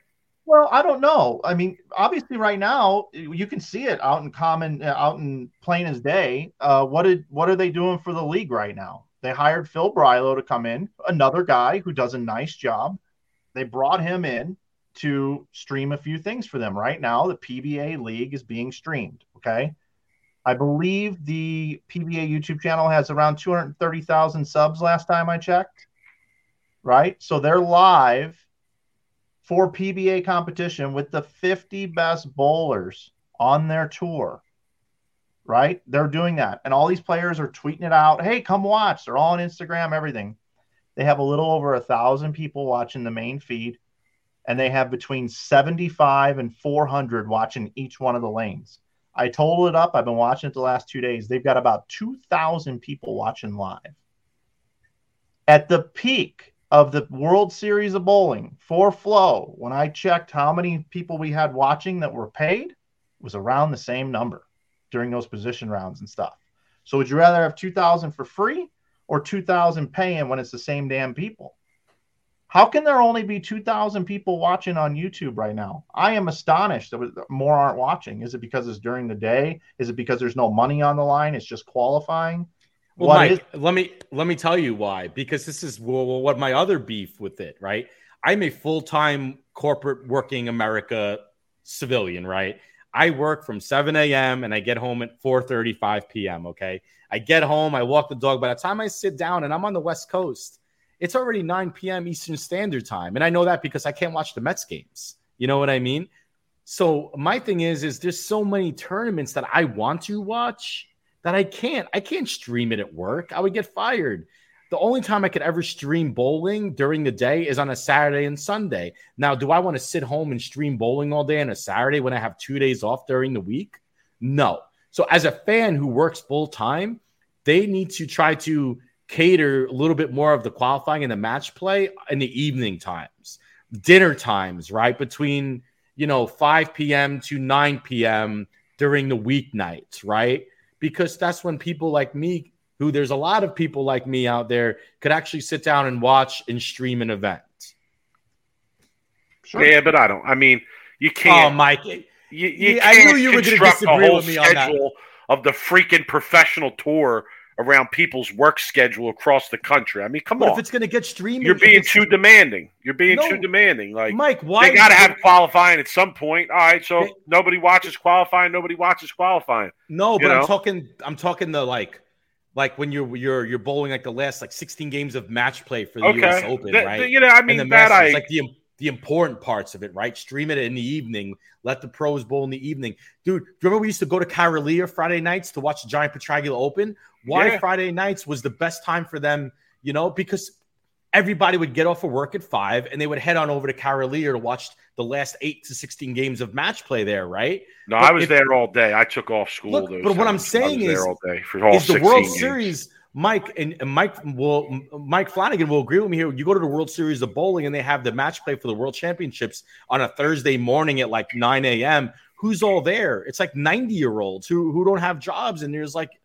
Well, I don't know. I mean, obviously, right now you can see it out in common, uh, out in plain as day. Uh, what did what are they doing for the league right now? They hired Phil Brilo to come in, another guy who does a nice job. They brought him in to stream a few things for them. Right now, the PBA league is being streamed. Okay, I believe the PBA YouTube channel has around two hundred thirty thousand subs last time I checked. Right, so they're live for PBA competition with the 50 best bowlers on their tour. Right? They're doing that. And all these players are tweeting it out. Hey, come watch. They're all on Instagram, everything. They have a little over a thousand people watching the main feed, and they have between 75 and 400 watching each one of the lanes. I totaled it up. I've been watching it the last two days. They've got about 2,000 people watching live. At the peak of the World Series of Bowling for Flo, when I checked how many people we had watching that were paid, was around the same number during those position rounds and stuff. So would you rather have 2000 for free or 2000 paying when it's the same damn people? How can there only be 2,000 people watching on YouTube right now? I am astonished that more aren't watching. Is it because it's during the day? Is it because there's no money on the line? It's just qualifying. Well, what Mike, is- let me let me tell you why. Because this is well, what my other beef with it, right? I'm a full time corporate working America civilian, right? I work from 7 a.m. and I get home at 4:35 p.m. Okay, I get home, I walk the dog. By the time I sit down, and I'm on the West Coast, it's already 9 p.m. Eastern Standard Time. And I know that because I can't watch the Mets games. You know what I mean? So my thing is, is there's so many tournaments that I want to watch that I can't. I can't stream it at work. I would get fired. The only time I could ever stream bowling during the day is on a Saturday and Sunday. Now, do I want to sit home and stream bowling all day on a Saturday when I have two days off during the week? No. So, as a fan who works full time, they need to try to cater a little bit more of the qualifying and the match play in the evening times, dinner times, right? Between, you know, 5 p.m. to 9 p.m. during the weeknights, right? Because that's when people like me, who there's a lot of people like me out there, could actually sit down and watch and stream an event. Sure. Yeah, but I don't. I mean, you can't. Oh, Mike. You, you yeah, I knew you were going to disagree with me on that. Of the freaking professional tour around people's work schedule across the country. I mean, come but on. If it's going to get streaming, you're being too demanding. You're being no, too demanding. Like Mike, why they got to have qualifying at some point? All right, so they, nobody watches qualifying. Nobody watches qualifying. No, but know? I'm talking. I'm talking the like. Like when you're you're you're bowling like the last like 16 games of match play for the okay. U.S. Open, the, right? The, you know, I mean, that Masters, I like the the important parts of it, right? Stream it in the evening. Let the pros bowl in the evening. Dude, do you remember we used to go to Carolier Friday nights to watch the Johnny Petraglia Open? Why yeah. Friday nights was the best time for them, you know, because everybody would get off of work at five and they would head on over to Carolier to watch the last eight to 16 games of match play there, right? No, but I was if, there all day. I took off school. Look, but what I'm saying is, all day for all is the World games. Series – Mike and, and Mike will Mike Flanagan will agree with me here. You go to the World Series of Bowling and they have the match play for the World Championships on a Thursday morning at like 9 a.m. Who's all there? It's like 90 year olds who who don't have jobs, and there's like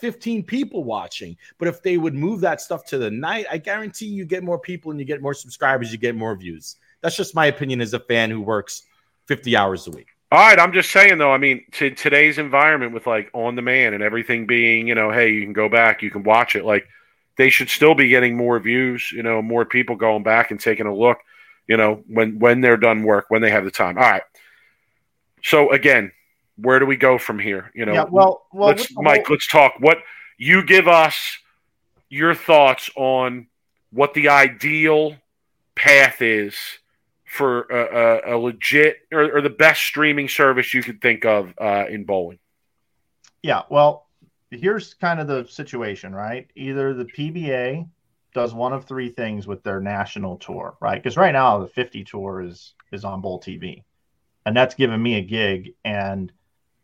15 people watching. But if they would move that stuff to the night, I guarantee you get more people and you get more subscribers, you get more views. That's just my opinion as a fan who works 50 hours a week. All right, I'm just saying though. I mean, to today's environment with like on demand and everything being, you know, hey, you can go back, you can watch it. Like they should still be getting more views. You know, more people going back and taking a look. You know, when when they're done work, when they have the time. All right. So again, where do we go from here? You know, yeah, well, well let's Mike, let's talk. What you give us your thoughts on what the ideal path is for a, a, a legit or, or, the best streaming service you could think of uh, in bowling? Yeah, well, here's kind of the situation, right? Either the PBA does one of three things with their national tour, right? Because right now the 50 tour is is on Bowl TV, and that's given me a gig, and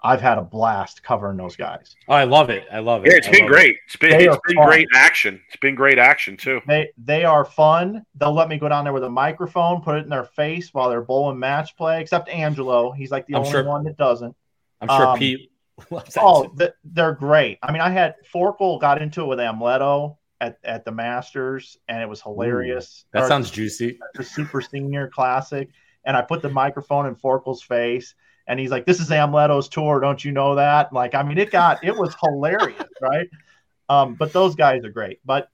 I've had a blast covering those guys. Oh, I love it. I love it. Yeah, it's been great. It. It's been they it's been fun. great action. It's been great action too. They they are fun. They'll let me go down there with a microphone, put it in their face while they're bowling match play. Except Angelo, he's like the I'm only sure, one that doesn't. I'm sure um, Pete. oh, they're great. I mean, I had Forkel got into it with Amleto at, at the Masters, and it was hilarious. Ooh, that or, sounds juicy. The Super Senior Classic, and I put the microphone in Forkel's face and he's like, "This is Amleto's tour, don't you know that?" Like, I mean, it got it was hilarious, right? Um, but those guys are great. But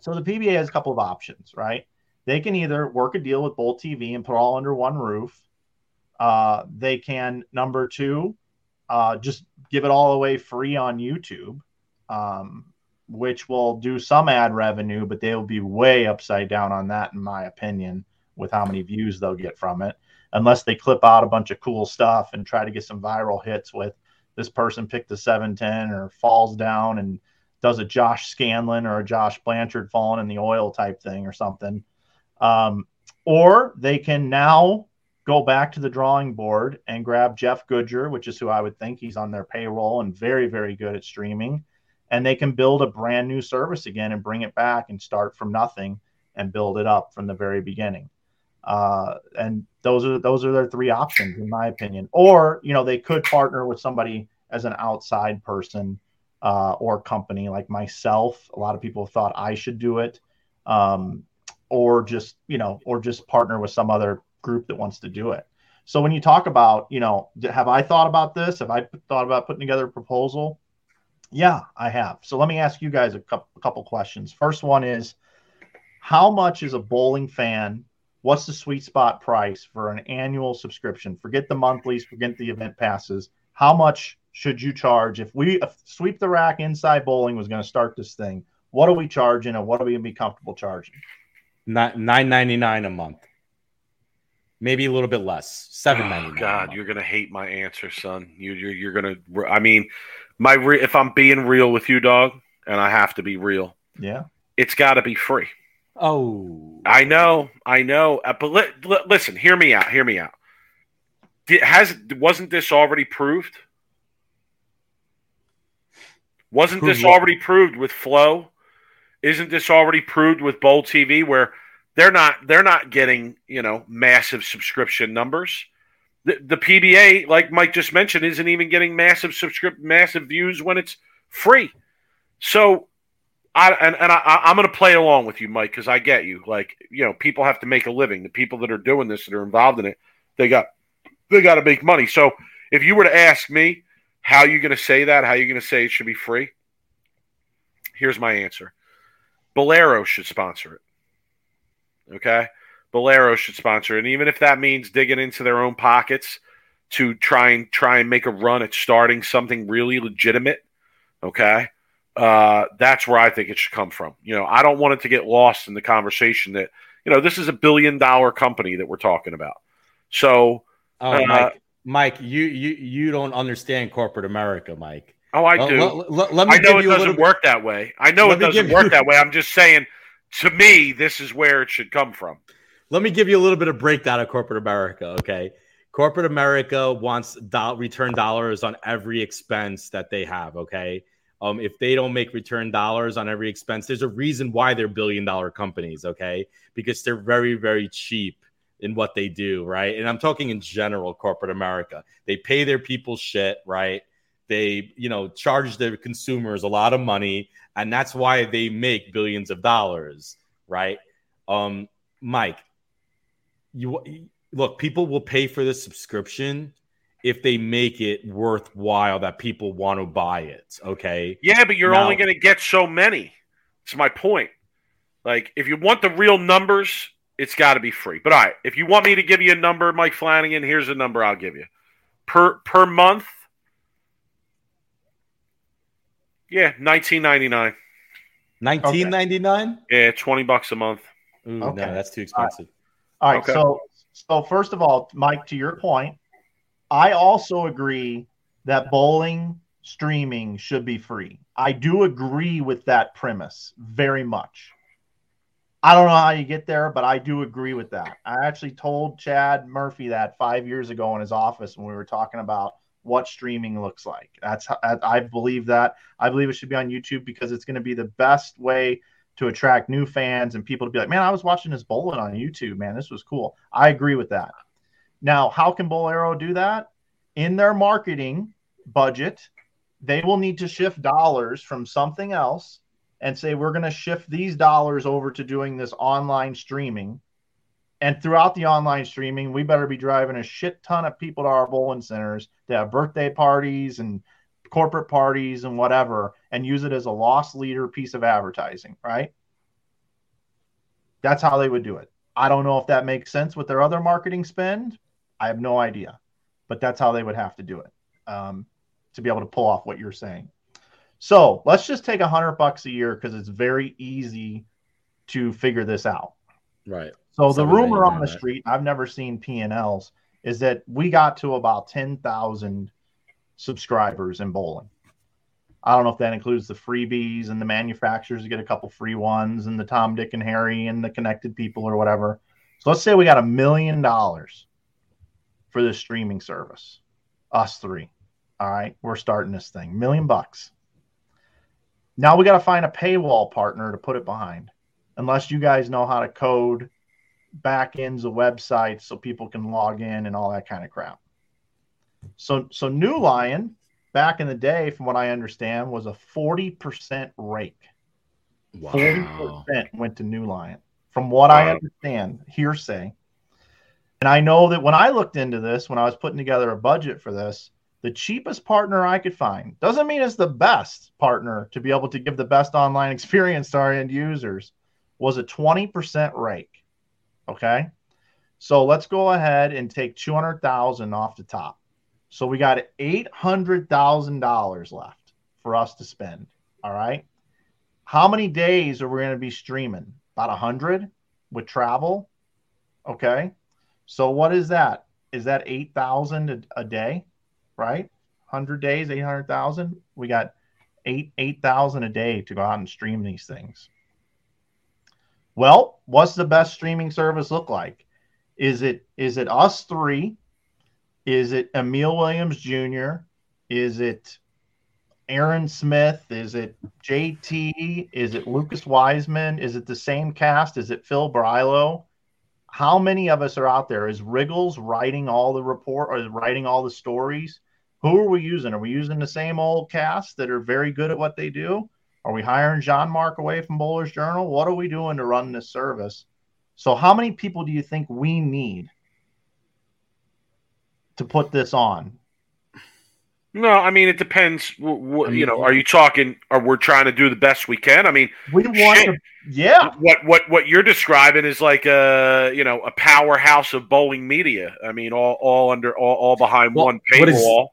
so the PBA has a couple of options, right? They can either work a deal with Bowl TV and put all under one roof. Uh, they can number two, uh, just give it all away free on YouTube, um, which will do some ad revenue, but they will be way upside down on that, in my opinion, with how many views they'll get from it unless they clip out a bunch of cool stuff and try to get some viral hits with this person picked the 710 or falls down and does a Josh Scanlon or a Josh Blanchard falling in the oil type thing or something. Um, or they can now go back to the drawing board and grab Jeff Goodger, which is who I would think he's on their payroll and very, very good at streaming. And they can build a brand new service again and bring it back and start from nothing and build it up from the very beginning. Uh, and those are those are their three options, in my opinion. Or you know, they could partner with somebody as an outside person uh, or company like myself. A lot of people thought I should do it, um, or just you know, or just partner with some other group that wants to do it. So when you talk about, you know, have I thought about this? Have I thought about putting together a proposal? Yeah, I have. So let me ask you guys a couple, a couple questions. First one is, how much is a bowling fan? What's the sweet spot price for an annual subscription? Forget the monthlies, forget the event passes. How much should you charge if we if sweep the rack inside bowling was going to start this thing? What are we charging, and what are we going to be comfortable charging? Nine ninety nine a month, maybe a little bit less. Seven ah, ninety nine. Oh, God, you're gonna hate my answer, son. You, you're you're gonna. I mean, my re- if I'm being real with you, dog, and I have to be real, Yeah. it's got to be free. Oh, I know, I know, uh, but li- li- listen, hear me out. Hear me out. Did, has wasn't this already proved? Wasn't Proved this what? already proved with Flo? Isn't this already proved with Bowl TV, where they're not they're not getting you know massive subscription numbers? The, the PBA, like Mike just mentioned, isn't even getting massive subscript massive views when it's free. So I and, and I, I'm going to play along with you, Mike, because I get you. Like you know, people have to make a living. The people that are doing this that are involved in it, they got they got to make money. So if you were to ask me, how you going to say that? How you going to say it should be free? Here's my answer: Bowlero should sponsor it. Okay, Bowlero should sponsor it, and even if that means digging into their own pockets to try and try and make a run at starting something really legitimate. Okay uh, that's where I think it should come from. You know, I don't want it to get lost in the conversation that you know this is a billion dollar company that we're talking about. So, oh, uh, Mike, Mike, you you you don't understand corporate America, Mike. oh, I do. let- let- let me I know give it doesn't work that way. I know Let it doesn't work you- that way. I'm just saying. To me, this is where it should come from. Let me give you a little bit of breakdown of corporate America. Okay, corporate America wants do- return dollars on every expense that they have. Okay, um, if they don't make return dollars on every expense, there's a reason why they're billion dollar companies. Okay, because they're very very cheap in what they do. Right, and I'm talking in general corporate America. They pay their people shit. Right. They, you know, charge their consumers a lot of money, and that's why they make billions of dollars, right? Um, Mike, you look, people will pay for the subscription if they make it worthwhile that people want to buy it. Okay. Yeah, but you're Now- only going to get so many. It's my point. Like, if you want the real numbers, it's got to be free. But all right, if you want me to give you a number, Mike Flanagan, here's a number I'll give you per per month. Yeah, nineteen ninety nine. 1999? Yeah, twenty bucks a month. Ooh, Okay. no, that's too expensive. All right. Okay. So, so first of all, Mike, to your point, I also agree that bowling streaming should be free. I do agree with that premise very much. I don't know how you get there, but I do agree with that. I actually told Chad Murphy that five years ago in his office when we were talking about what streaming looks like. That's I believe that. I believe it should be on YouTube because it's going to be the best way to attract new fans and people to be like, man, I was watching this bowling on YouTube, man. This was cool. I agree with that. Now, how can Bowlero do that? In their marketing budget, they will need to shift dollars from something else and say, we're going to shift these dollars over to doing this online streaming. And throughout the online streaming, we better be driving a shit ton of people to our bowling centers to have birthday parties and corporate parties and whatever, and use it as a loss leader piece of advertising, right? That's how they would do it. I don't know if that makes sense with their other marketing spend. I have no idea, but that's how they would have to do it um, to be able to pull off what you're saying. So let's just take a hundred bucks a year because it's very easy to figure this out. Right. So the rumor on the street, I've never seen P and Ls, is that we got to about ten thousand subscribers in bowling. I don't know if that includes the freebies and the manufacturers get a couple free ones and the Tom, Dick, and Harry and the connected people or whatever. So let's say we got a million dollars for this streaming service. Us three. All right, we're starting this thing. Million bucks. Now we got to find a paywall partner to put it behind. Unless you guys know how to code back ends of websites so people can log in and all that kind of crap. So so New Lion back in the day, from what I understand, was a 40% rake. Wow. 40% went to New Lion. From what I understand, hearsay. And I know that when I looked into this, when I was putting together a budget for this, the cheapest partner I could find doesn't mean it's the best partner to be able to give the best online experience to our end users was a 20% rake. Okay. So let's go ahead and take 200,000 off the top. So we got $800,000 left for us to spend. All right. How many days are we going to be streaming? About 100 with travel. Okay. So what is that? Is that 8,000 a- day? Right? 100 days, 800,000. We got 8 8,000 a day to go out and stream these things. Well, what's the best streaming service look like? Is it is it us 3? Is it Emil Williams Jr.? Is it Aaron Smith? Is it JT? Is it Lucas Wiseman? Is it the same cast? Is it Phil Brilo? How many of us are out there? Is Wriggles writing all the report or writing all the stories? Who are we using? Are we using the same old cast that are very good at what they do? Are we hiring John Mark away from Bowler's Journal? What are we doing to run this service? So, how many people do you think we need to put this on? No, I mean it depends. W- w- I mean, you know, are you talking? Or we're trying to do the best we can? I mean, We want Shit. to, yeah, what what what you're describing is like a you know a powerhouse of bowling media. I mean, all all under all, all behind Well, one paywall.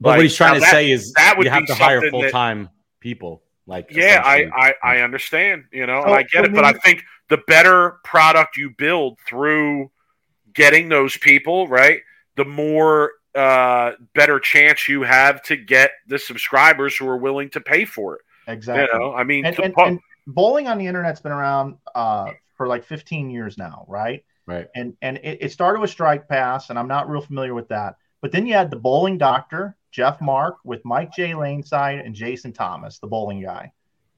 But Like, what he's trying to that- say is that would you have to hire full time people. Like Yeah, I. I I understand. You know, and oh, I get it, but I think the better product you build through getting those people right, the more uh better chance you have to get the subscribers who are willing to pay for it. exactly. You know, I mean, and, and, pu- and bowling on the internet's been around uh, for like 15 years now, right? right. And and it, it started with Strike Pass, and I'm not real familiar with that. But then you had the bowling doctor, Jeff Mark, with Mike J. Laneside and Jason Thomas, the bowling guy.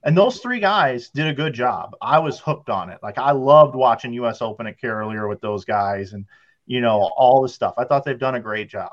And those three guys did a good job. I was hooked on it. Like I loved watching US Open at Carolier with those guys and you know, all the stuff. I thought they've done a great job.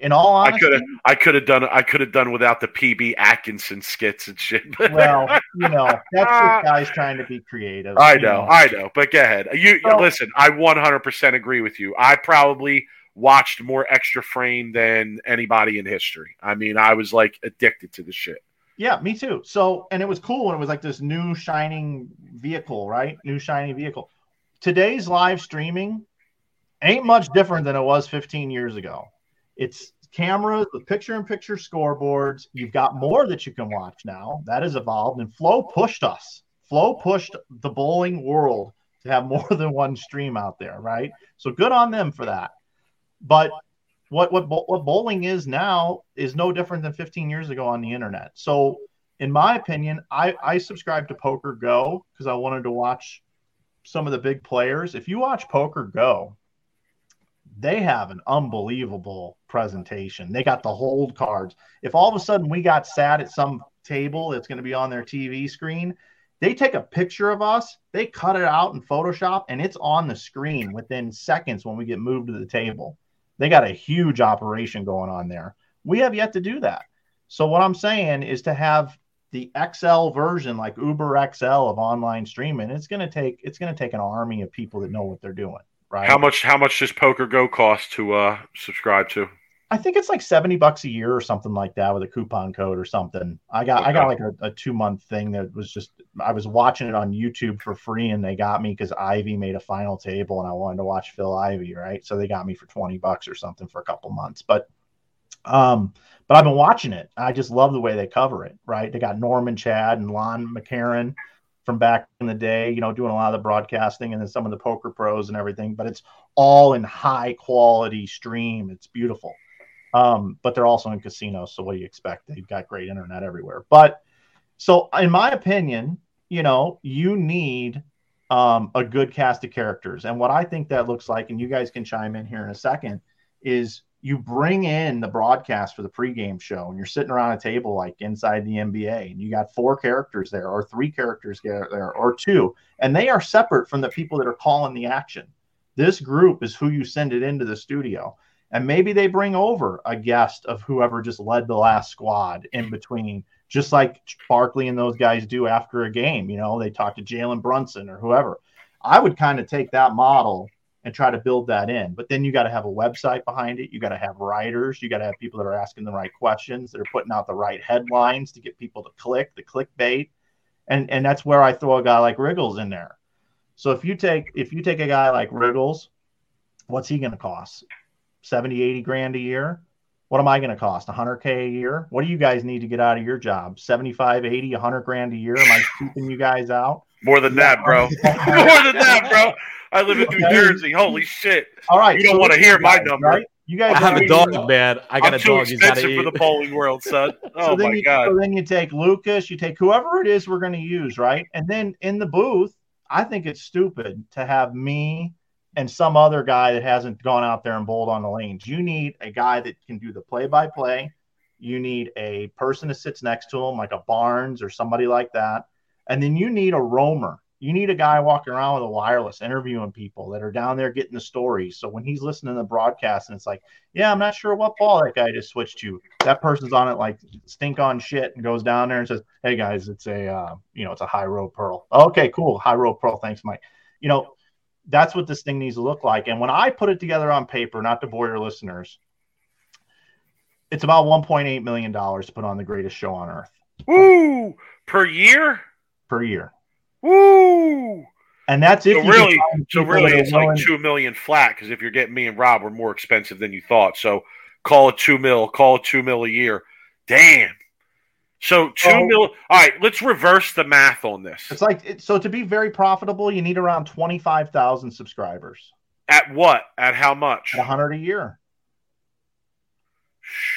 In all I honesty, could have I could have done I could have done without the PB Atkinson skits and shit. well, you know, that's just ah. guys trying to be creative. I you know, I know, but go ahead. You So- listen. I 100% agree with you. I probably watched more Xtra Frame than anybody in history. I mean, I was like addicted to the shit. Yeah, me too. So, and it was cool when it was like this new shining vehicle, right? New shiny vehicle. Today's live streaming ain't much different than it was 15 years ago. It's cameras with picture in picture scoreboards. You've got more that you can watch now. That has evolved, and Flo pushed us. Flo pushed the bowling world to have more than one stream out there, right? So good on them for that. But what what what bowling is now is no different than 15 years ago on the internet. So, in my opinion, I I subscribed to Poker Go because I wanted to watch some of the big players. If you watch Poker Go, they have an unbelievable presentation. They got the hold cards. If all of a sudden we got sat at some table that's going to be on their TV screen, they take a picture of us, they cut it out in Photoshop, and it's on the screen within seconds when we get moved to the table. They got a huge operation going on there. We have yet to do that. So what I'm saying is to have the XL version, like Uber XL of online streaming, it's gonna take it's gonna take an army of people that know what they're doing, right? How much? How much does Poker Go cost to uh, subscribe to? I think it's like 70 bucks a year or something like that with a coupon code or something. I got I got like a, a two month thing that was just I was watching it on YouTube for free and they got me because Ivey made a final table and I wanted to watch Phil Ivey, right? So they got me for 20 bucks or something for a couple months. But um, but I've been watching it. I just love the way they cover it, right? They got Norman Chad and Lon McEachern from back in the day, you know, doing a lot of the broadcasting and then some of the poker pros and everything, but it's all in high quality stream. It's beautiful. Um, but they're also in casinos. So what do you expect? They've got great internet everywhere. But so in my opinion, you know, you need um, a good cast of characters. And what I think that looks like, and you guys can chime in here in a second, is you bring in the broadcast for the pregame show and you're sitting around a table like inside the NBA and you got four characters there or three characters there or two and they are separate from the people that are calling the action. This group is who you send it into the studio and maybe they bring over a guest of whoever just led the last squad in between just like Barkley and those guys do after a game, you know, they talk to Jalen Brunson or whoever. I would kind of take that model and try to build that in. But then you got to have a website behind it. You got to have writers. You got to have people that are asking the right questions, that are putting out the right headlines to get people to click, the clickbait. And and that's where I throw a guy like Riggles in there. So if you take if you take a guy like Riggles, what's he going to cost? 70, 80 grand a year? What am I going to cost? 100k a year? What do you guys need to get out of your job? 75, 80, 100 grand a year? Am I keeping you guys out? More than that, bro. More than that, bro. I live in New Jersey. Holy shit! All right, you don't so want to hear my number. Right? You guys, I have a dog, man. I got I'm a dog. Too expensive for the bowling world, son. Oh so my you, god! So then you take Lucas, you take whoever it is we're going to use, right? And then in the booth, I think it's stupid to have me and some other guy that hasn't gone out there and bowled on the lanes. You need a guy that can do the play-by-play. You need a person that sits next to him, like a Barnes or somebody like that, and then you need a roamer you need a guy walking around with a wireless interviewing people that are down there getting the stories. So when he's listening to the broadcast and it's like, yeah, I'm not sure what ball that guy just switched to. That person's on it like stink on shit and goes down there and says, hey guys, it's a uh, you know it's a Hy-Road Pearl. Okay, cool, Hy-Road Pearl. Thanks, Mike. You know that's what this thing needs to look like. And when I put it together on paper, not to bore your listeners, it's about 1.8 million dollars to put on the greatest show on earth. Woo! Per year? Per year. Woo! And that's it. So really, so really, it's like two million flat because if you're getting me and Rob, we're more expensive than you thought. So call it two mil, call it two mil a year. Damn. So two oh, mil. All right, let's reverse the math on this. It's like so to be very profitable, you need around twenty five thousand subscribers. At what? At how much? At hundred a year.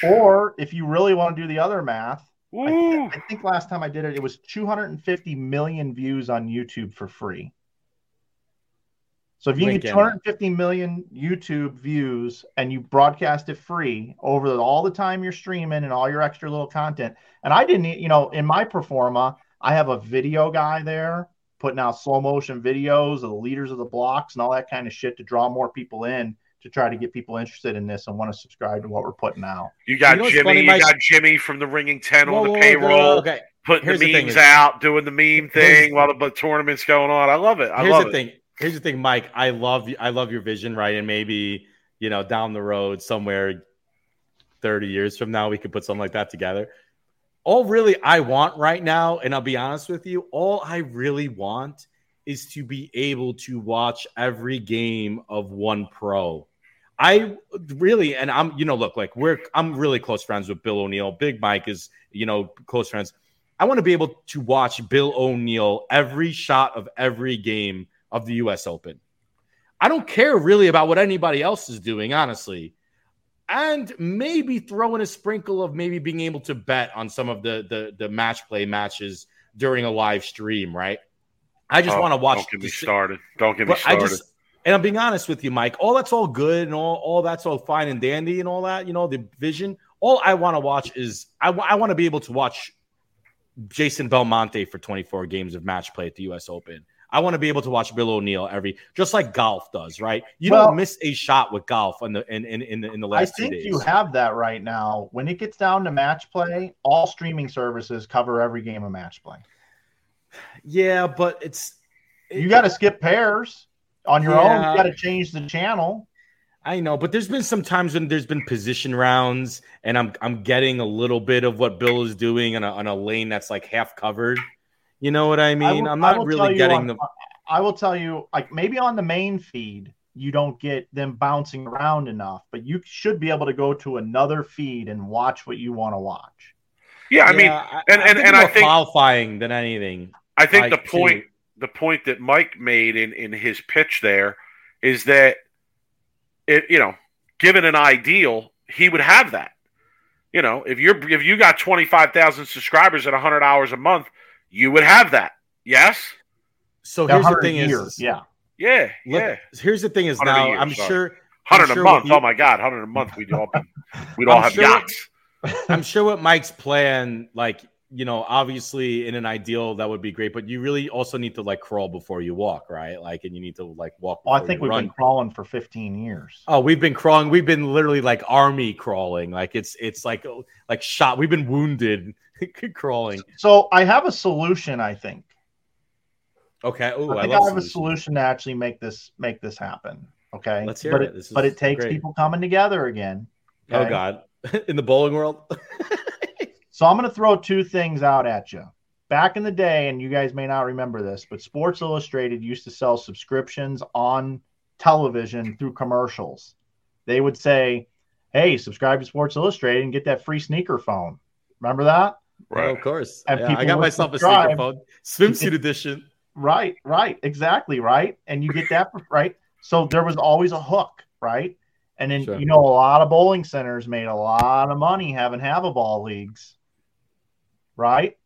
Or if you really want to do the other math, I, th- I, think last time I did it, it was 250 million views on YouTube for free. So if you get 250 million YouTube views and you broadcast it free over all the time you're streaming and all your extra little content, and I didn't, you know, in my performa, I have a video guy there putting out slow motion videos of the leaders of the blocks and all that kind of shit to draw more people in to try to get people interested in this and want to subscribe to what we're putting out. You got you know Jimmy, funny, you got Jimmy from the Ringing Ten whoa, on the whoa, payroll, okay. putting Here's the memes the out, doing the meme thing while the tournament's going on. I love it. I Here's love the it. thing. Here's the thing, Mike. I love you, I love your vision, right? And maybe you know down the road somewhere, thirty years from now, we could put something like that together. All really I want right now, and I'll be honest with you, all I really want is to be able to watch every game of one pro I really, and I'm, you know, look, like we're, I'm really close friends with Bill O'Neill. Big Mike is, you know, close friends. I want to be able to watch Bill O'Neill every shot of every game of the U.S. Open. I don't care really about what anybody else is doing, honestly. And maybe throw in a sprinkle of maybe being able to bet on some of the the, the match play matches during a live stream, right? I just oh, want to watch. Don't get me started. Don't get me started. I just, and I'm being honest with you, Mike. All that's all good and all, all that's all fine and dandy and all that, you know, the vision. All I want to watch is I, w- I want to be able to watch Jason Belmonte for 24 games of match play at the US Open. I want to be able to watch Bill O'Neill every, just like golf does, right? You well, don't miss a shot with golf in the in in in, in the last. I think you have that right now. When it gets down to match play, all streaming services cover every game of match play. Yeah, but it's it, you got to skip pairs on your yeah. own. You got to change the channel. I know, but there's been some times when there's been position rounds, and I'm I'm getting a little bit of what Bill is doing on a, on a lane that's like half covered. You know what I mean? I am not really getting on, the. I will tell you, like maybe on the main feed, you don't get them bouncing around enough, but you should be able to go to another feed and watch what you want to watch. Yeah, I yeah, mean, and I, and, and I think qualifying than anything. I think like, the point too the point that Mike made in, in his pitch there is that it you know, given an ideal, he would have that. You know, if you're if you got twenty five thousand subscribers at hundred hours a month, you would have that. Yes. So here's the thing years. is yeah. Yeah, look, yeah. Here's the thing is now I'm sorry. sure Hundred sure a month. you- oh my god, hundred a month. We'd all be, we'd all I'm have sure- yachts. I'm sure what Mike's plan, like, you know, obviously in an ideal that would be great, but you really also need to like crawl before you walk, right? Like, and you need to like walk. Well, I think we've run. been crawling for 15 years. Oh, we've been crawling. We've been literally like army crawling. Like it's it's like like shot. We've been wounded crawling. So I have a solution. I think. Okay. Oh, I I, think love I have a solution to actually make this make this happen. Okay. Let's hear but it. This but it takes great. people coming together again. Oh? God, in the bowling world. So I'm going to throw two things out at you. Back in the day, and you guys may not remember this, but Sports Illustrated used to sell subscriptions on television through commercials. They would say, "Hey, subscribe to Sports Illustrated and get that free sneaker phone." Remember that? Oh, of course. And Yeah, I got would myself a sneaker phone, swimsuit edition. Right, right, exactly, right. And you get that right. So there was always a hook, right? And then Sure. you know a lot of bowling centers made a lot of money having have a ball leagues, right?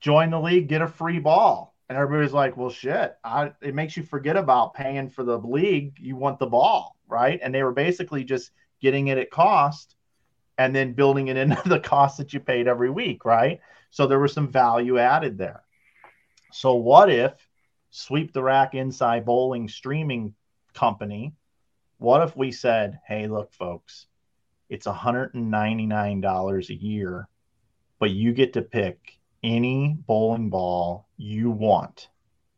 Join the league, get a free ball, and everybody's like, "Well, shit!" I, it makes you forget about paying for the league. You want the ball, right? And they were basically just getting it at cost, and then building it into the cost that you paid every week, right? So there was some value added there. So what if sweep the rack inside bowling streaming company? What if we said, "Hey, look, folks, it's $199 a year, but you get to pick any bowling ball you want.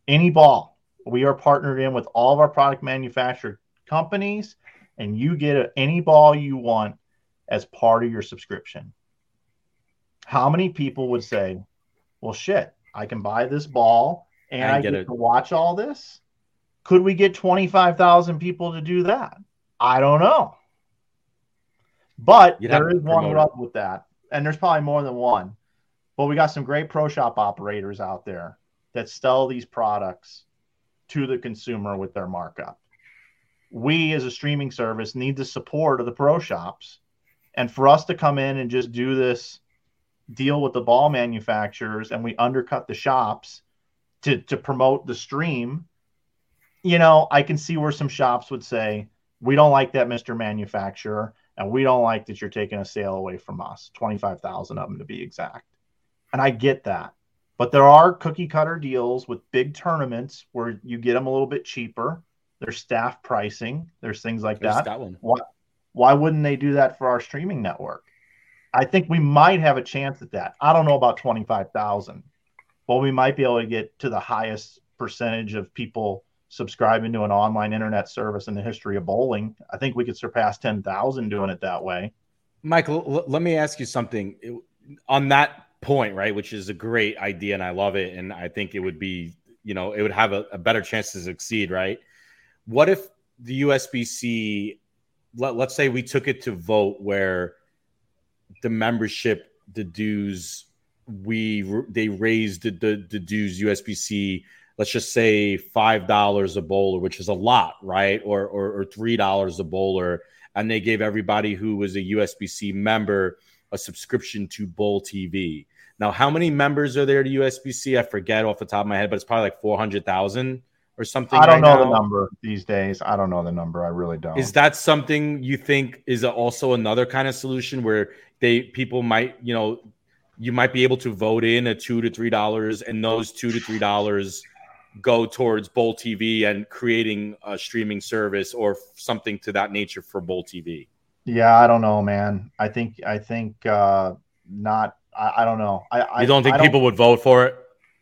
Any ball. We are partnered in with all of our product manufacturer companies, and you get any ball you want as part of your subscription." How many people would say, "Well, shit, I can buy this ball and I I get get to watch all this"? Could we get 25,000 people to do that? I don't know. But You'd there is one rub with that. And there's probably more than one. But we got some great pro shop operators out there that sell these products to the consumer with their markup. We, as a streaming service, need the support of the pro shops. And for us to come in and just do this deal with the ball manufacturers and we undercut the shops to, to promote the stream, you know, I can see where some shops would say, we don't like that, Mr. Manufacturer, and we don't like that you're taking a sale away from us, 25,000 of them to be exact. And I get that. But there are cookie cutter deals with big tournaments where you get them a little bit cheaper. There's staff pricing, there's things like I just that. one. Why, why wouldn't they do that for our streaming network? I think we might have a chance at that. I don't know about 25,000, but we might be able to get to the highest percentage of people subscribing to an online internet service in the history of bowling. I think we could surpass 10,000 doing it that way. Michael, l- let me ask you something on that point, right? Which is a great idea, and I love it, and I think it would be, you know, it would have a, a better chance to succeed, right? What if the USBC, let, let's say we took it to vote where the membership, the dues, we they raised the, the, the dues USBC, let's just say five dollars a bowler, which is a lot, right? Or or, or three dollars a bowler and they gave everybody who was a USBC member a subscription to Bowl TV. Now, how many members are there to USBC? I forget off the top of my head, but it's probably like 400,000 or something. I don't right know the number these days. I don't know the number. I really don't. Is that something you think is also another kind of solution where they people might, you know, you might be able to vote in a two to three dollars, and those two to three dollars go towards Bowl TV and creating a streaming service or something to that nature for Bowl TV. yeah, I don't know, man. I think I think uh not I, I don't know. I I You don't think I people would vote for it?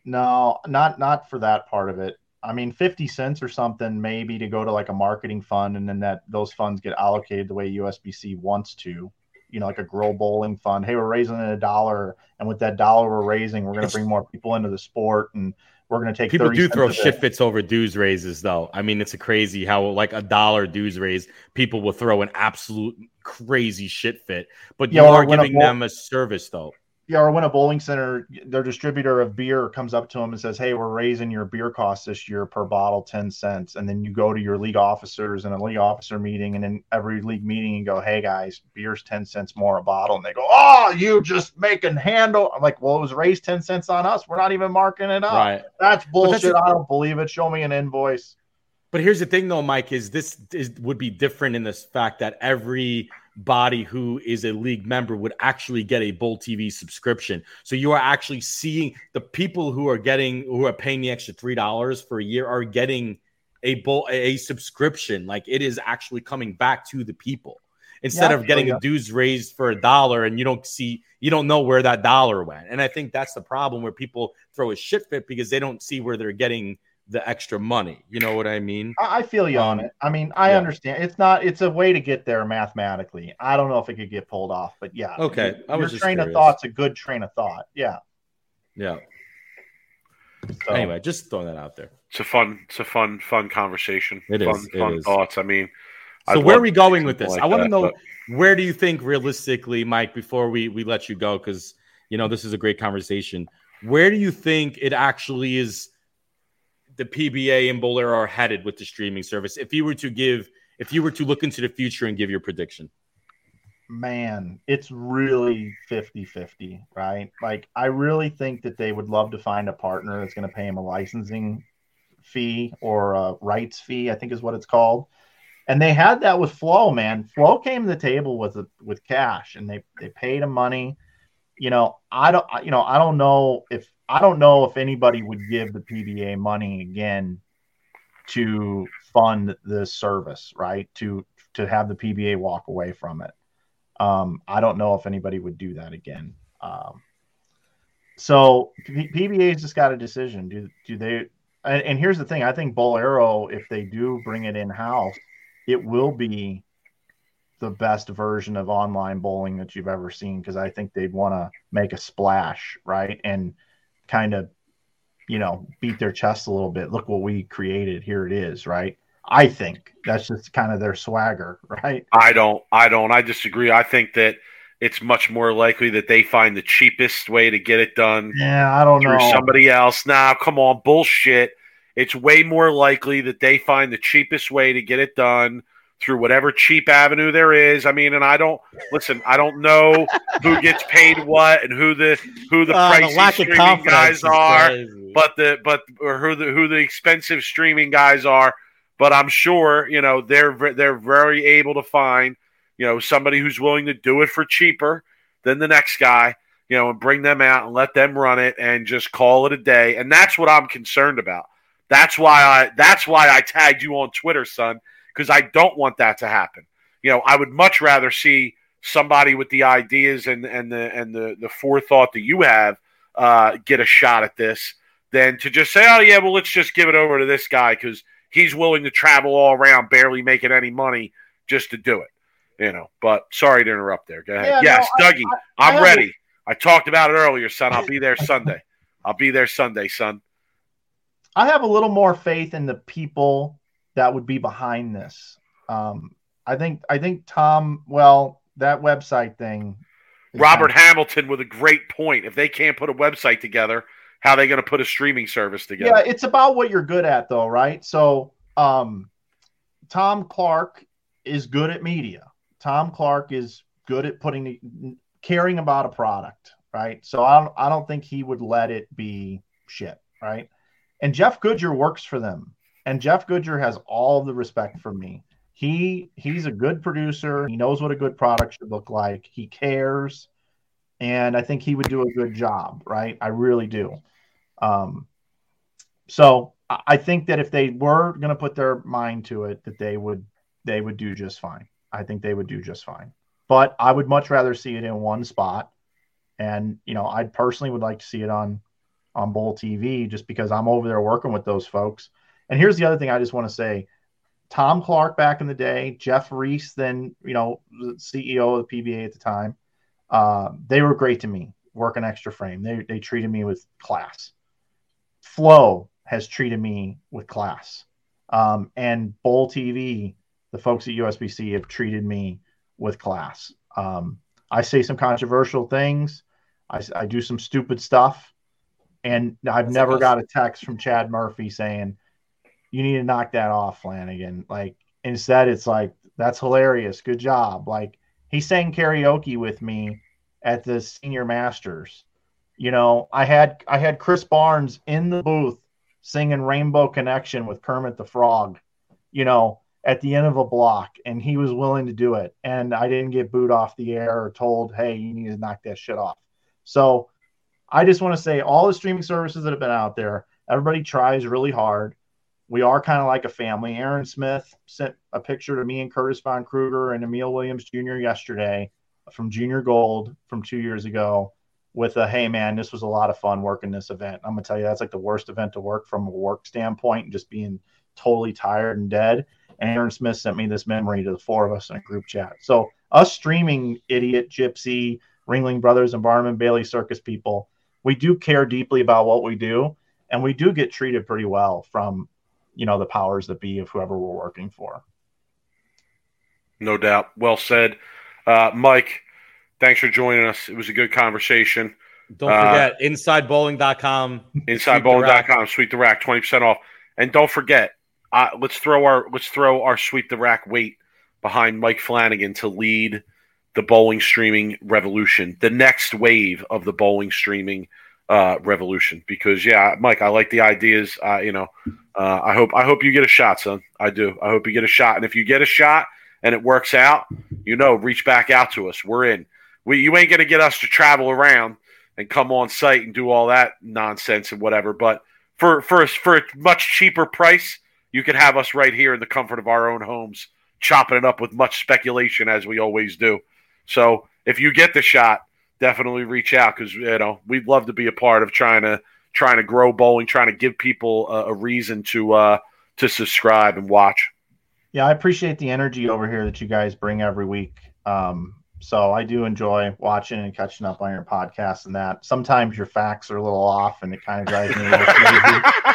No, not not for that part of it. I mean, fifty cents or something, maybe to go to like a marketing fund, and then that those funds get allocated the way USBC wants to. You know, like a grow bowling fund. Hey, we're raising a dollar, and with that dollar we're raising, we're going to bring more people into the sport, and we're going to take People do throw shit fits over dues raises, though. I mean, it's a crazy how like a dollar dues raise, people will throw an absolute crazy shit fit. But you Yeah, or are when a giving them a service, though. Yeah, or when a bowling center, their distributor of beer comes up to them and says, "Hey, we're raising your beer costs this year per bottle ten cents," and then you go to your league officers in a league officer meeting, and in every league meeting, you go, "Hey guys, beer's ten cents more a bottle," and they go, "Oh, you just making handle." I'm like, "Well, it was raised ten cents on us. We're not even marking it up. Right. That's bullshit. a- I don't believe it. Show me an invoice." But here's the thing, though, Mike: is this is would be different in this fact that every body who is a league member would actually get a Bowl TV subscription. So you are actually seeing the people who are getting who are paying the extra three dollars for a year are getting a bowl a subscription. Like it is actually coming back to the people instead Yeah, of getting yeah. dues raised for a dollar and you don't see you don't know where that dollar went. And I think that's the problem where people throw a shit fit because they don't see where they're getting the extra money. You know what I mean? I I feel you on Um, it. I mean, I yeah. understand. It's not. It's a way to get there mathematically. I don't know if it could get pulled off, but yeah. Okay, I Your was just train curious. of thought's a good train of thought. Yeah. Yeah. So, Anyway, just throwing that out there. It's a fun, it's a fun, fun conversation. It fun, is, it fun is. thoughts. I mean, So I'd where are we going with this? something I want to know but- where do you think realistically, Mike, before we we let you go, because you know this is a great conversation. Where do you think it actually is the PBA and Bowlero are headed with the streaming service? If you were to give, if you were to look into the future and give your prediction, man, it's really 50 50, right? Like, I really think that they would love to find a partner that's going to pay them a licensing fee or a rights fee, I think is what it's called. And they had that with Flo, man. Flo came to the table with with cash and they they paid him money. You know, I don't you know, I don't know if I don't know if anybody would give the PBA money again to fund this service, right? To to have the PBA walk away from it. Um, I don't know if anybody would do that again. Um, so PBA's just got a decision. Do do they? And, and here's the thing: I think Bowlero, if they do bring it in house, it will be the best version of online bowling that you've ever seen because I think they'd want to make a splash, right? And kind of, you know, beat their chest a little bit. Look what we created. Here it is, right? I think that's just kind of their swagger, right? I don't. I don't. I disagree. I think that it's much more likely that they find the cheapest way to get it done Yeah, I don't through know. somebody else. Now, come on, bullshit. It's way more likely that they find the cheapest way to get it done through whatever cheap avenue there is. I mean, and I don't listen. I don't know who gets paid what and who the who the Uh, pricey streaming guys are but the but or who the who the expensive streaming guys are. But I'm sure you know they're they're very able to find you know somebody who's willing to do it for cheaper than the next guy. You know, and bring them out and let them run it and just call it a day. And that's what I'm concerned about. That's why I that's why I tagged you on Twitter, son, because I don't want that to happen. You know, I would much rather see somebody with the ideas and and the and the the forethought that you have uh, get a shot at this than to just say, oh yeah, well let's just give it over to this guy because he's willing to travel all around, barely making any money just to do it. You know. But sorry to interrupt there. Go ahead. Yeah, yes, no, Dougie, I- I I'm have ready. I talked about it earlier, son. I'll be there Sunday. I'll be there Sunday, son. I have a little more faith in the people that would be behind this. Um, I think I think Tom. Well, that website thing. Robert Hamilton with a great point. If they can't put a website together, how are they going to put a streaming service together? yeah, it's about what you're good at, though, right? So, um, Tom Clark is good at media. Tom Clark is good at putting caring about a product, right? So I don't I don't think he would let it be shit, right? And Jeff Goodger works for them, and Jeff Goodger has all the respect for me. He he's a good producer. He knows what a good product should look like. He cares, and I think he would do a good job, right? I really do. Um, so I think that if they were going to put their mind to it, that they would they would do just fine. I think they would do just fine. But I would much rather see it in one spot, and you know, I personally would like to see it on on Bowl TV just because I'm over there working with those folks. And here's the other thing I just want to say: Tom Clark back in the day, Jeff Reese, then you know, the CEO of the PBA at the time, uh, they were great to me. Working Xtra Frame, they they treated me with class. Flo has treated me with class. Um, and Bowl TV, the folks at USBC have treated me with class. Um, I say some controversial things. I, I do some stupid stuff. And I've That's never awesome. got a text from Chad Murphy saying, you need to knock that off, Flanagan. Like, instead, it's like, that's hilarious. Good job. Like, he sang karaoke with me at the senior masters. You know, I had I had Chris Barnes in the booth singing Rainbow Connection with Kermit the Frog you know, at the end of a block, and he was willing to do it. And I didn't get booed off the air or told, hey, you need to knock that shit off. So I just want to say all the streaming services that have been out there, everybody tries really hard. We are kind of like a family. Aaron Smith sent a picture to me and Curtis Von Kruger and Emil Williams Jr. yesterday from Junior Gold from two years ago with a hey man, this was a lot of fun working this event. I'm gonna tell you that's like the worst event to work from a work standpoint and just being totally tired and dead. And Aaron Smith sent me this memory to the four of us in a group chat. So us streaming idiot, gypsy, Ringling Brothers and Barnum and Bailey circus people, we do care deeply about what we do, and we do get treated pretty well from you know the powers that be of whoever we're working for. No doubt. Well said, uh, Mike. Thanks for joining us. It was a good conversation. Don't forget, uh, insidebowling.com. Insidebowling.com, sweep the rack, 20% off. And don't forget, uh, let's throw our let's throw our sweep the rack weight behind Mike Flanagan to lead the bowling streaming revolution, the next wave of the bowling streaming uh, revolution. Because yeah, Mike, I like the ideas. Uh, you know, uh, I hope I hope you get a shot, son. I do. I hope you get a shot. And if you get a shot and it works out, you know, reach back out to us. We're in. We you ain't gonna get us to travel around and come on site and do all that nonsense and whatever. But for for a, for a much cheaper price, you could have us right here in the comfort of our own homes, chopping it up with much speculation as we always do. So if you get the shot, definitely reach out because you know we'd love to be a part of trying to trying to grow bowling, trying to give people a, a reason to uh, to subscribe and watch. Yeah, I appreciate the energy over here that you guys bring every week. Um, so I do enjoy watching and catching up on your podcast and that. Sometimes your facts are a little off, and it kind of drives me a little crazy.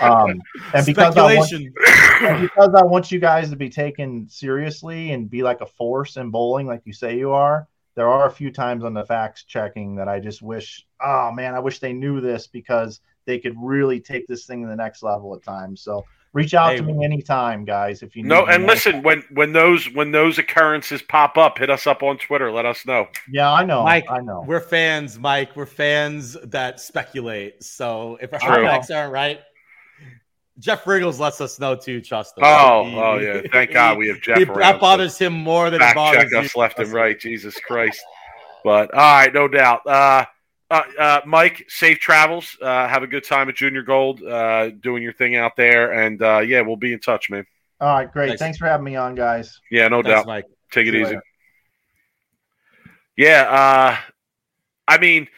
Um, and because I want, and because I want you guys to be taken seriously and be like a force in bowling, like you say you are, there are a few times on the facts checking that I just wish, oh man, I wish they knew this because they could really take this thing to the next level at times. So reach out hey, to me anytime, guys. If you no, and listen when when those when those occurrences pop up, hit us up on Twitter. Let us know. Yeah, I know, Mike. I know. We're fans, Mike. We're fans that speculate. So if our facts aren't right, Jeff Richgels lets us know too. Trust us. Oh, he, oh yeah. Thank he, God we have Jeff. He, that bothers him more than Fact it bothers check us left and right. Jesus Christ. But all right, no doubt. Uh, uh, uh, Mike, safe travels. Uh, have a good time at Junior Gold, uh, doing your thing out there, and uh, yeah, we'll be in touch, man. All right, great. Thanks, Thanks for having me on, guys. Yeah, no Thanks, doubt. Mike. Take it easy. Yeah, uh, I mean,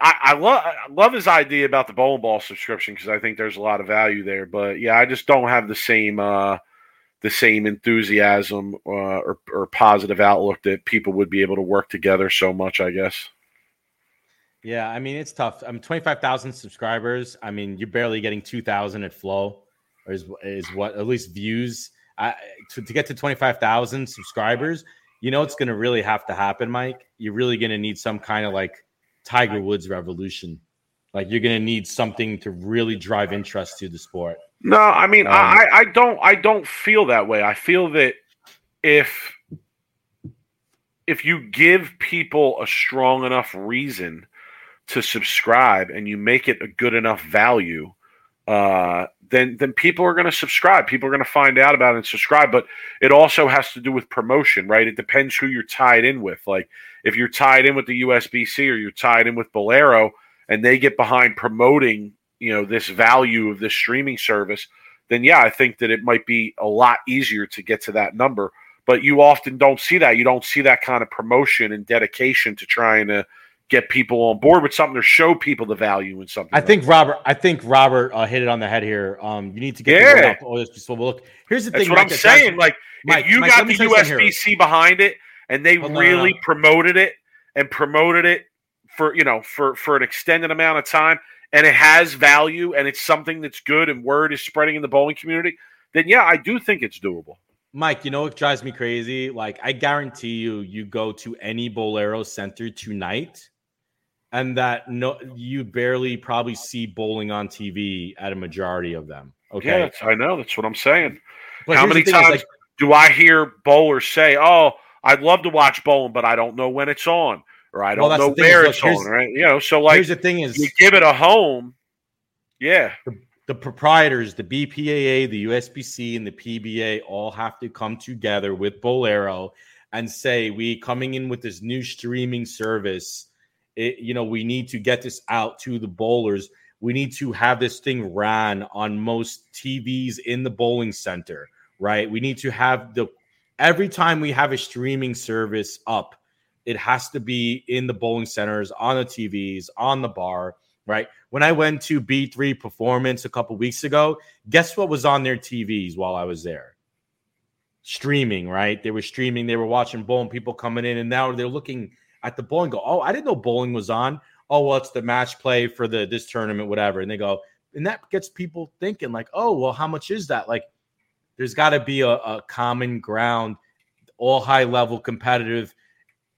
I, I love I love his idea about the bowling ball subscription because I think there's a lot of value there. But yeah, I just don't have the same uh, the same enthusiasm uh, or, or positive outlook that people would be able to work together so much. I guess. Yeah, I mean it's tough. I'm mean, 25,000 subscribers. I mean, you're barely getting 2,000 at Flo, or is is what at least views. I, to, to get to 25,000 subscribers, you know it's going to really have to happen, Mike. You're really going to need some kind of like Tiger Woods revolution. Like you're going to need something to really drive interest to the sport. No, I mean um, I, I don't I don't feel that way. I feel that if if you give people a strong enough reason to subscribe and you make it a good enough value, uh, then then people are going to subscribe. People are going to find out about it and subscribe. But it also has to do with promotion, right? It depends who you're tied in with. Like if you're tied in with the USBC or you're tied in with Bowlero, and they get behind promoting, you know, this value of this streaming service, then yeah, I think that it might be a lot easier to get to that number. But you often don't see that. You don't see that kind of promotion and dedication to trying to get people on board with something or show people the value in something. I think Robert. I think Robert uh, hit it on the head here. Um, you need to get yeah. Oh, so look, here's the That's thing. what Mike, I'm saying. Like, Mike, if you Mike, got the USBC behind it and they really promoted it and promoted it for you know for for an extended amount of time, and it has value and it's something that's good and word is spreading in the bowling community, then yeah, I do think it's doable. Mike, you know what drives me crazy? Like, I guarantee you, you go to any bowlero center tonight and that no you barely probably see bowling on TV at a majority of them. Okay. Yeah, I know. That's what I'm saying. But How many times like, do I hear bowlers say, "Oh, I'd love to watch bowling, but I don't know when it's on, or I don't well, know where is, it's on." Right? You know, so like, here's the thing: is you give it a home. Yeah. The, the proprietors, the BPAA, the USBC, and the PBA all have to come together with Bowlero and say, we coming in with this new streaming service. It, you know, we need to get this out to the bowlers. We need to have this thing ran on most TVs in the bowling center, right? We need to have the every time we have a streaming service up, it has to be in the bowling centers, on the TVs, on the bar right? When I went to B3 Performance a couple weeks ago, guess what was on their TVs while I was there? Streaming, right? They were streaming, they were watching bowling, people coming in, and now they're looking at the bowling. Go, oh, I didn't know bowling was on. Oh, well, it's the match play for the this tournament, whatever. And they go, and that gets people thinking, like, oh, well, how much is that? Like, there's got to be a, a common ground, all high level competitive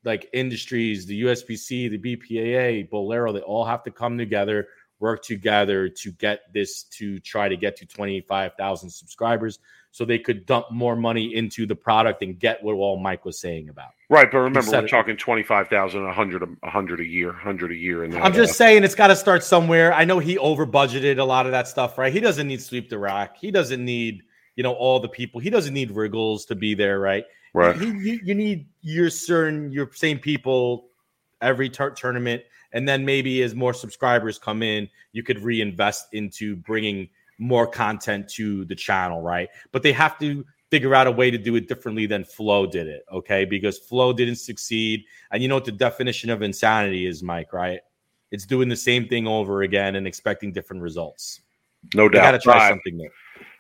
like industries, the USBC, the BPAA, Bowlero, they all have to come together, work together to get this to try to get to 25,000 subscribers so they could dump more money into the product and get what all Mike was saying about. Right, but remember we're it. talking 25,000 100 100 a year, 100 a year and I'm just uh, saying it's got to start somewhere. I know he over budgeted a lot of that stuff, right? He doesn't need sweep the rack. He doesn't need, you know, all the people. He doesn't need Richgels to be there, right? Right. You, you, you need your certain your same people every t- tournament, and then maybe as more subscribers come in, you could reinvest into bringing more content to the channel, right? But they have to figure out a way to do it differently than Flo did it, okay? Because Flo didn't succeed, and you know what the definition of insanity is, Mike, right? It's doing the same thing over again and expecting different results. No doubt. Got to try right. something new.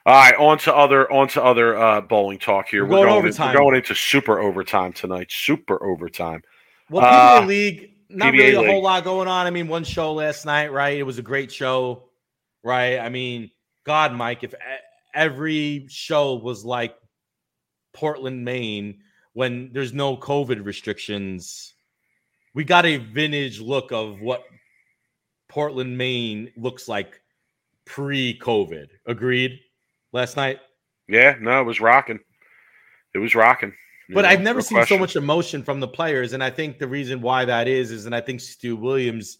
All right, on to other on to other uh, bowling talk here. We're, we're going, overtime. In, we're going into super overtime tonight. Super overtime. Well, PBA uh, League, not PBA really a League. whole lot going on. I mean, one show last night, right? It was a great show, right? I mean, God, Mike, if every show was like Portland, Maine, when there's no COVID restrictions, we got a vintage look of what Portland, Maine looks like pre-COVID. Agreed last night? Yeah, no, it was rocking. It was rocking. But know, I've never no seen question. so much emotion from the players, and I think the reason why that is is, and I think Stu Williams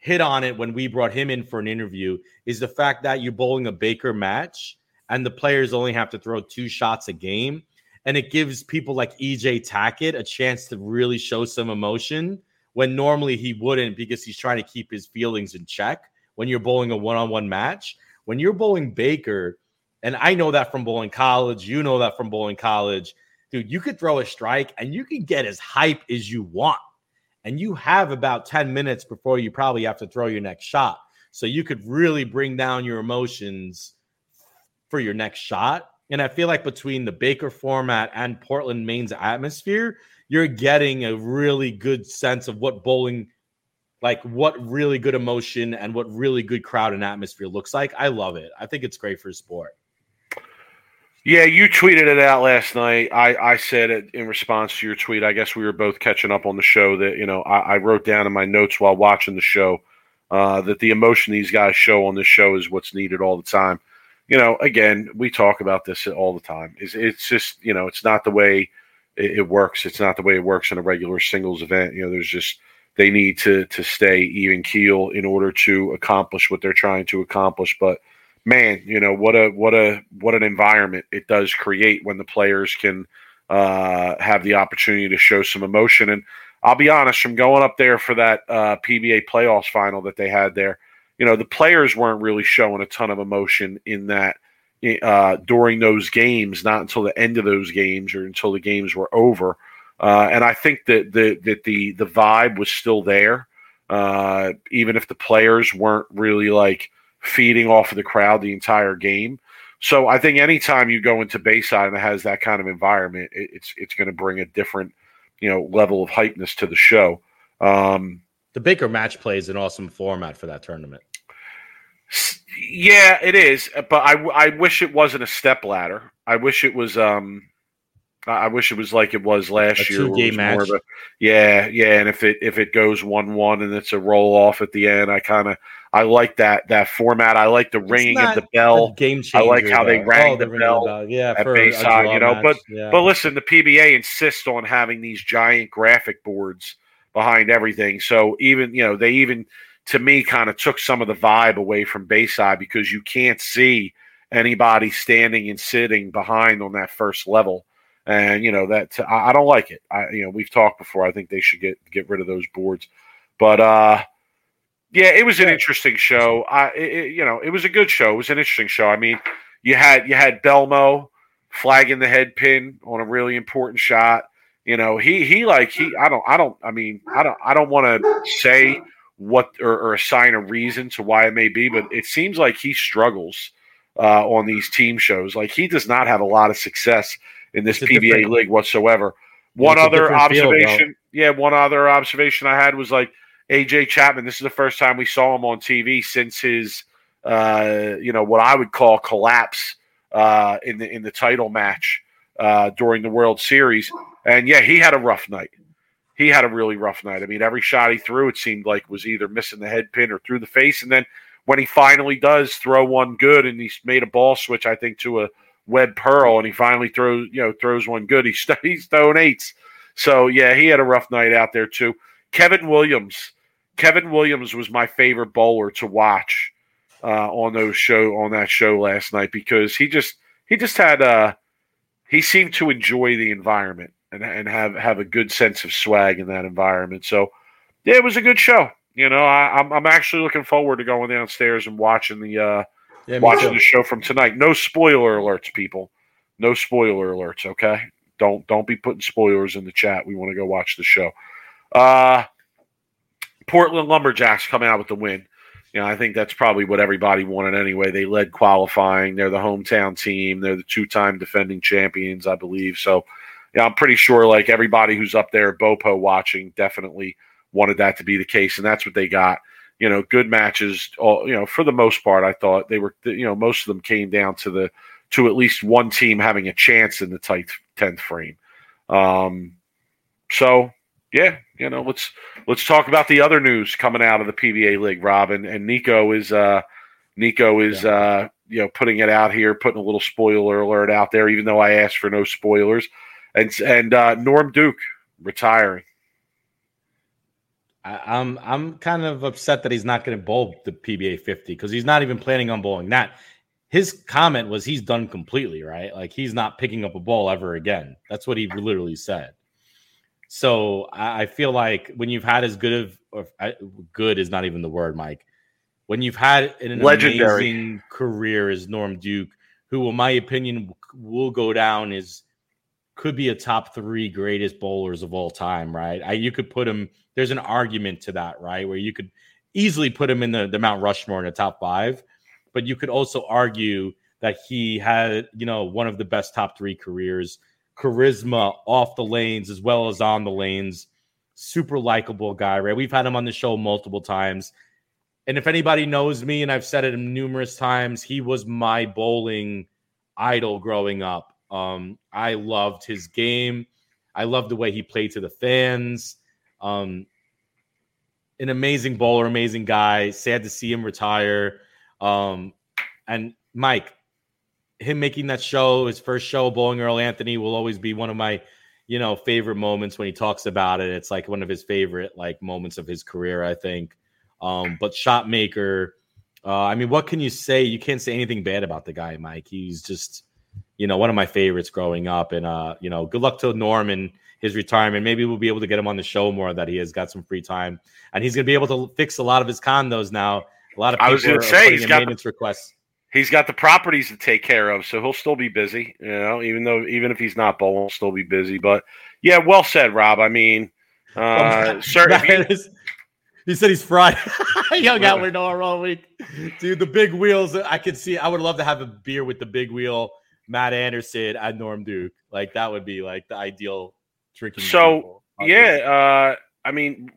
hit on it when we brought him in for an interview, is the fact that you're bowling a Baker match and the players only have to throw two shots a game, and it gives people like EJ Tackett a chance to really show some emotion when normally he wouldn't because he's trying to keep his feelings in check when you're bowling a one-on-one match. When you're bowling Baker and I know that from bowling college. You know that from bowling college. Dude, you could throw a strike and you can get as hype as you want. And you have about 10 minutes before you probably have to throw your next shot. So you could really bring down your emotions for your next shot. And I feel like between the Baker format and Portland, Maine's atmosphere, you're getting a really good sense of what bowling, like what really good emotion and what really good crowd and atmosphere looks like. I love it. I think it's great for sport. Yeah, you tweeted it out last night. I, I said it in response to your tweet. I guess we were both catching up on the show that, you know, I, I wrote down in my notes while watching the show uh, that the emotion these guys show on this show is what's needed all the time. You know, again, we talk about this all the time. It's, it's just, you know, it's not the way it, it works. It's not the way it works in a regular singles event. You know, there's just, they need to to stay even keel in order to accomplish what they're trying to accomplish. But man, you know what a what a what an environment it does create when the players can uh, have the opportunity to show some emotion. And I'll be honest, from going up there for that uh, PBA playoffs final that they had there, you know the players weren't really showing a ton of emotion in that uh, during those games, not until the end of those games or until the games were over. Uh, and I think that the that the the vibe was still there, uh, even if the players weren't really like feeding off of the crowd the entire game. So I think anytime you go into Bayside and it has that kind of environment, it, it's it's going to bring a different, you know, level of hypeness to the show. Um, the Baker match play is an awesome format for that tournament. Yeah, it is, but I, I wish it wasn't a step ladder. I wish it was um I wish it was like it was last a year. Two game match. A, yeah, yeah, and if it if it goes one one and it's a roll off at the end, I kind of I like that that format. I like the ringing of the bell. Game changer. I like how they rang oh, the, the bell. bell. Yeah, at Bayside, you know. Match. But yeah. but listen, the PBA insists on having these giant graphic boards behind everything. So even you know they even to me kind of took some of the vibe away from Bayside because you can't see anybody standing and sitting behind on that first level. And you know that I, I don't like it. I you know we've talked before. I think they should get get rid of those boards. But uh, yeah, it was an interesting show. I it, you know it was a good show. It was an interesting show. I mean, you had you had Belmo flagging the head pin on a really important shot. You know, he he like he I don't I don't I mean I don't I don't want to say what or, or assign a reason to why it may be, but it seems like he struggles uh, on these team shows. Like he does not have a lot of success in this PBA league whatsoever. One other observation, field, yeah, one other observation I had was like AJ Chapman. This is the first time we saw him on TV since his, uh, you know, what I would call collapse uh, in the in the title match uh, during the World Series. And yeah, he had a rough night. He had a really rough night. I mean, every shot he threw, it seemed like was either missing the head pin or through the face. And then when he finally does throw one good, and he's made a ball switch, I think to a Webb Pearl, and he finally throws you know throws one good. He's he's throwing eights. So yeah, he had a rough night out there too. Kevin Williams, Kevin Williams was my favorite bowler to watch uh, on those show on that show last night because he just he just had uh he seemed to enjoy the environment and and have have a good sense of swag in that environment. So yeah, it was a good show. You know, I, am I'm, I'm actually looking forward to going downstairs and watching the uh, yeah, watching too. the show from tonight. No spoiler alerts, people. No spoiler alerts. Okay, don't don't be putting spoilers in the chat. We want to go watch the show. Uh, Portland Lumberjacks coming out with the win. You know, I think that's probably what everybody wanted anyway. They led qualifying. They're the hometown team. They're the two-time defending champions, I believe. So, yeah, I'm pretty sure like everybody who's up there, Bopo watching, definitely wanted that to be the case, and that's what they got you know, good matches. All you know, for the most part, I thought they were. You know, most of them came down to the to at least one team having a chance in the tight tenth frame. Um, so yeah, you know, let's let's talk about the other news coming out of the PBA league, Rob, and, and Nico is uh, Nico is yeah. uh, you know putting it out here, putting a little spoiler alert out there, even though I asked for no spoilers, and and uh, Norm Duke retiring. I, am I'm, I'm kind of upset that he's not going to bowl the PBA 50 because he's not even planning on bowling that. His comment was he's done completely, right? Like he's not picking up a ball ever again. That's what he literally said. So I, I feel like when you've had as good of or I, good is not even the word, Mike. When you've had an Legendary. amazing career as Norm Duke, who, in my opinion, will go down is could be a top three greatest bowlers of all time, right? I, you could put him there's an argument to that, right? Where you could easily put him in the, the Mount Rushmore in the top five, but you could also argue that he had, you know, one of the best top three careers, charisma off the lanes as well as on the lanes. Super likable guy, right? We've had him on the show multiple times. And if anybody knows me, and I've said it numerous times, he was my bowling idol growing up. Um, I loved his game. I loved the way he played to the fans. Um, an amazing bowler, amazing guy. Sad to see him retire. Um, and Mike, him making that show, his first show, bowling Earl Anthony, will always be one of my, you know, favorite moments when he talks about it. It's like one of his favorite like moments of his career, I think. Um, but shot maker, uh, I mean, what can you say? You can't say anything bad about the guy, Mike. He's just, you know, one of my favorites growing up. And uh, you know, good luck to Norman his retirement. Maybe we'll be able to get him on the show more that he has got some free time, and he's going to be able to fix a lot of his condos now. A lot of people I was going to say he's got maintenance the, requests. He's got the properties to take care of, so he'll still be busy. You know, even though even if he's not bowling, he'll still be busy. But yeah, well said, Rob. I mean, uh, sir. He said he's fried. he hung out with all week. Dude, the big wheels. I could see. I would love to have a beer with the big wheel, Matt Anderson, and Norm Duke. Like that would be like the ideal drinking. So yeah, uh, I mean,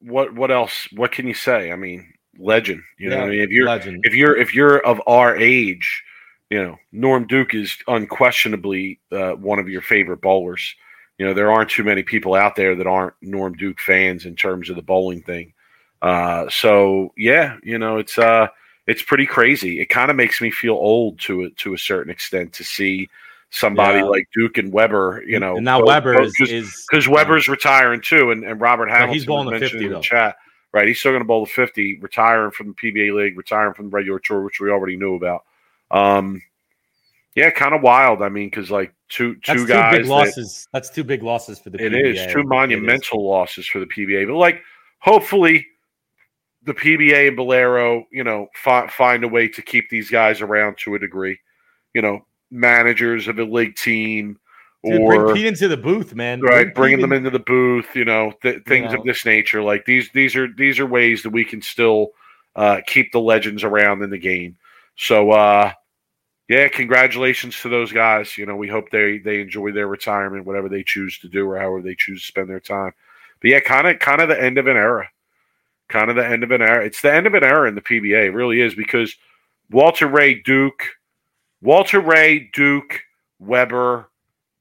what what else? What can you say? I mean, legend. You know, I mean, if you're legend. if you're if you're of our age, you know, Norm Duke is unquestionably uh, one of your favorite bowlers. You know, there aren't too many people out there that aren't Norm Duke fans in terms of the bowling thing. Uh, so yeah, you know, it's uh, it's pretty crazy. It kind of makes me feel old to it to a certain extent to see somebody yeah. like Duke and Weber, you know. And now both, Weber both, is because Weber's retiring too, and, and Robert Hamilton he's bowling the fifty in the chat. Right? He's still going to bowl the 50, retiring from the PBA league, retiring from the regular tour, which we already knew about. Um, yeah, kind of wild. I mean, because like two two That's two guys, big that- losses. That's two big losses for the it PBA. is two It is. monumental losses for the PBA, but like hopefully the PBA and Bowlero, you know, fi- find a way to keep these guys around to a degree. You know, managers of a league team Dude, or bring Pete into the booth, man. right Bring bringing them in- into the booth you know th- things know. of this nature. Like these these are these are ways that we can still uh, keep the legends around in the game. So uh yeah congratulations to those guys. You know we hope they they enjoy their retirement whatever they choose to do or however they choose to spend their time. But yeah kind of kind of the end of an era. Kind of the end of an era. It's the end of an era in the pba it really is because walter ray duke walter ray duke weber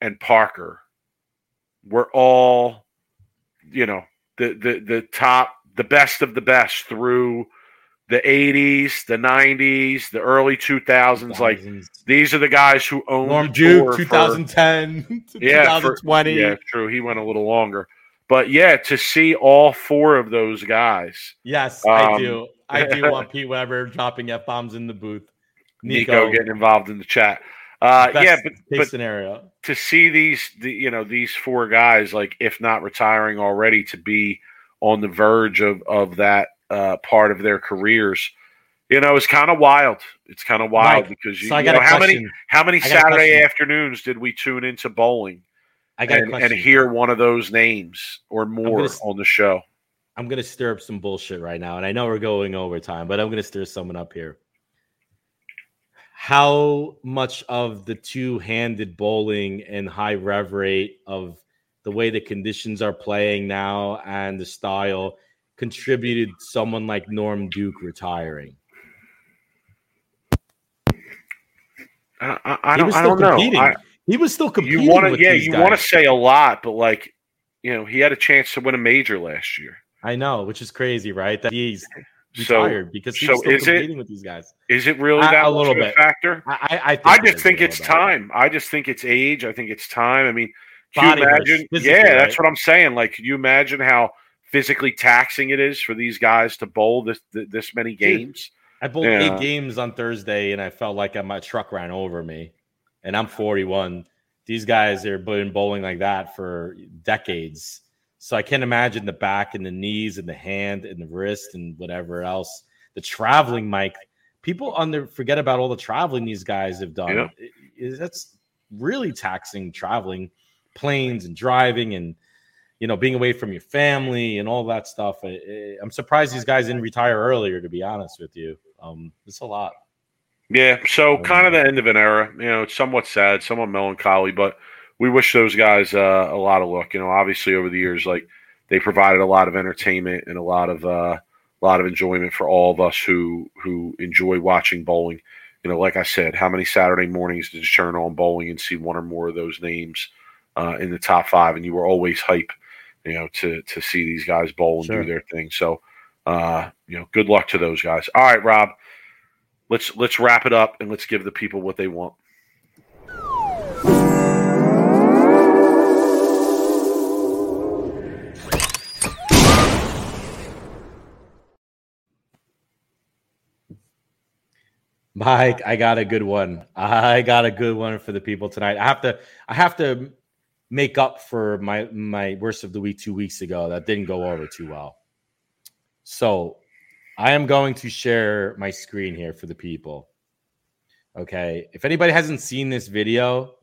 and parker were all, you know, the the the top, the best of the best through the '80s, the '90s, the early 2000s. Like these are the guys who owned Norm Duke, tour for- 2010, Yeah, for- yeah, true. He went a little longer, but yeah, to see all four of those guys, Yes, I Um, do. I do want Pete Weber dropping f bombs in the booth. Nico, getting involved in the chat. Uh, best yeah, but but scenario. to see these the, you know these four guys like if not retiring already to be on the verge of of that uh part of their careers you know it's kind of wild. It's kind of wild Mike, because you, So you know how many how many I got a saturday afternoons did we tune into bowling I got and, and hear one of those names or more gonna on the show? I'm gonna stir up some bullshit right now, and I know we're going overtime, but I'm gonna stir someone up here. How much of the two-handed bowling and high rev rate of the way the conditions are playing now and the style contributed someone like Norm Duke retiring? i, I, I he don't, was I still don't know competing. I, he was still competing. you want to yeah you want to say a lot but like you know he had a chance to win a major last year I know, which is crazy, right? That he's so retired because he's so still is it- with these guys. is it really A- that a little a bit. factor I, I, I, think I just think it's bit. time. I just think it's age. I think it's time. I mean, can you imagine? Yeah, right? that's what I'm saying. Like, can you imagine how physically taxing it is for these guys to bowl this this many games? I bowled Yeah. eight games on Thursday, and I felt like uh, my truck ran over me. And I'm 41. These guys have been bowling like that for decades. So I can't imagine the back and the knees and the hand and the wrist and whatever else. The traveling, Mike. People under forget about all the traveling these guys have done. Yeah. It- it- that's really taxing traveling, planes and driving and you know being away from your family and all that stuff. I- I'm surprised these guys didn't retire earlier. To be honest with you, um, it's a lot. Yeah. So kind of the end of an era. You know, it's somewhat sad, somewhat melancholy, but we wish those guys uh, a lot of luck. You know, obviously over the years, like they provided a lot of entertainment and a lot of uh, a lot of enjoyment for all of us who who enjoy watching bowling. You know, like I said, how many Saturday mornings did you turn on bowling and see one or more of those names uh, in the top five, and you were always hype, you know, to to see these guys bowl and Sure. do their thing. So, uh, you know, good luck to those guys. All right, Rob, let's let's wrap it up and let's give the people what they want. Mike, I got a good one. I got a good one for the people tonight. I have to I have to make up for my my worst of the week two weeks ago. That didn't go over too well. So I am going to share my screen here for the people. Okay. If anybody hasn't seen this video,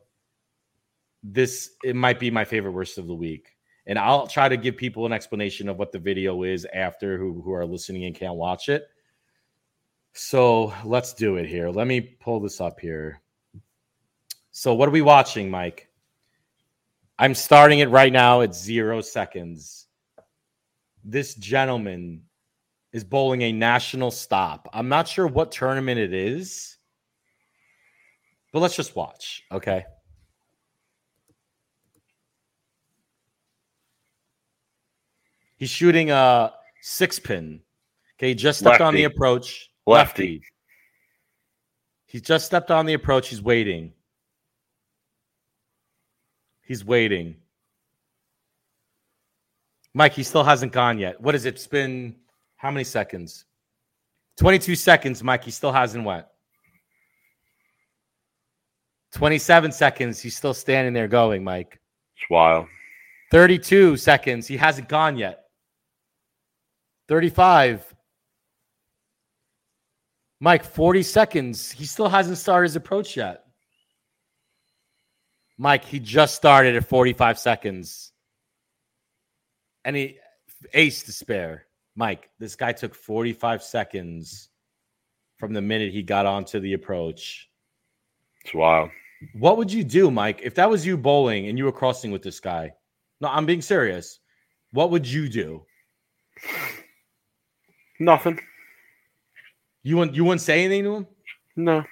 this it might be my favorite worst of the week. And I'll try to give people an explanation of what the video is after who, who are listening and can't watch it. So let's do it here. Let me pull this up here. So, what are we watching, Mike? I'm starting it right now at zero seconds. This gentleman is bowling a national stop. I'm not sure what tournament it is, but let's just watch. Okay. He's shooting a six pin. Okay, just stepped on the approach. Lefty. He's just stepped on the approach. He's waiting. He's waiting. Mike, he still hasn't gone yet. What is it? It's been How many seconds? 22 seconds, Mike. He still hasn't went. 27 seconds. He's still standing there going, Mike. It's wild. 32 seconds. He hasn't gone yet. 35. Mike, 40 seconds. He still hasn't started his approach yet. Mike, he just started at 45 seconds. And he ace to spare. Mike, this guy took 45 seconds from the minute he got onto the approach. It's wild. What would you do, Mike, if that was you bowling and you were crossing with this guy? No, I'm being serious. What would you do? Nothing. You wouldn't you wouldn't say anything to him? No.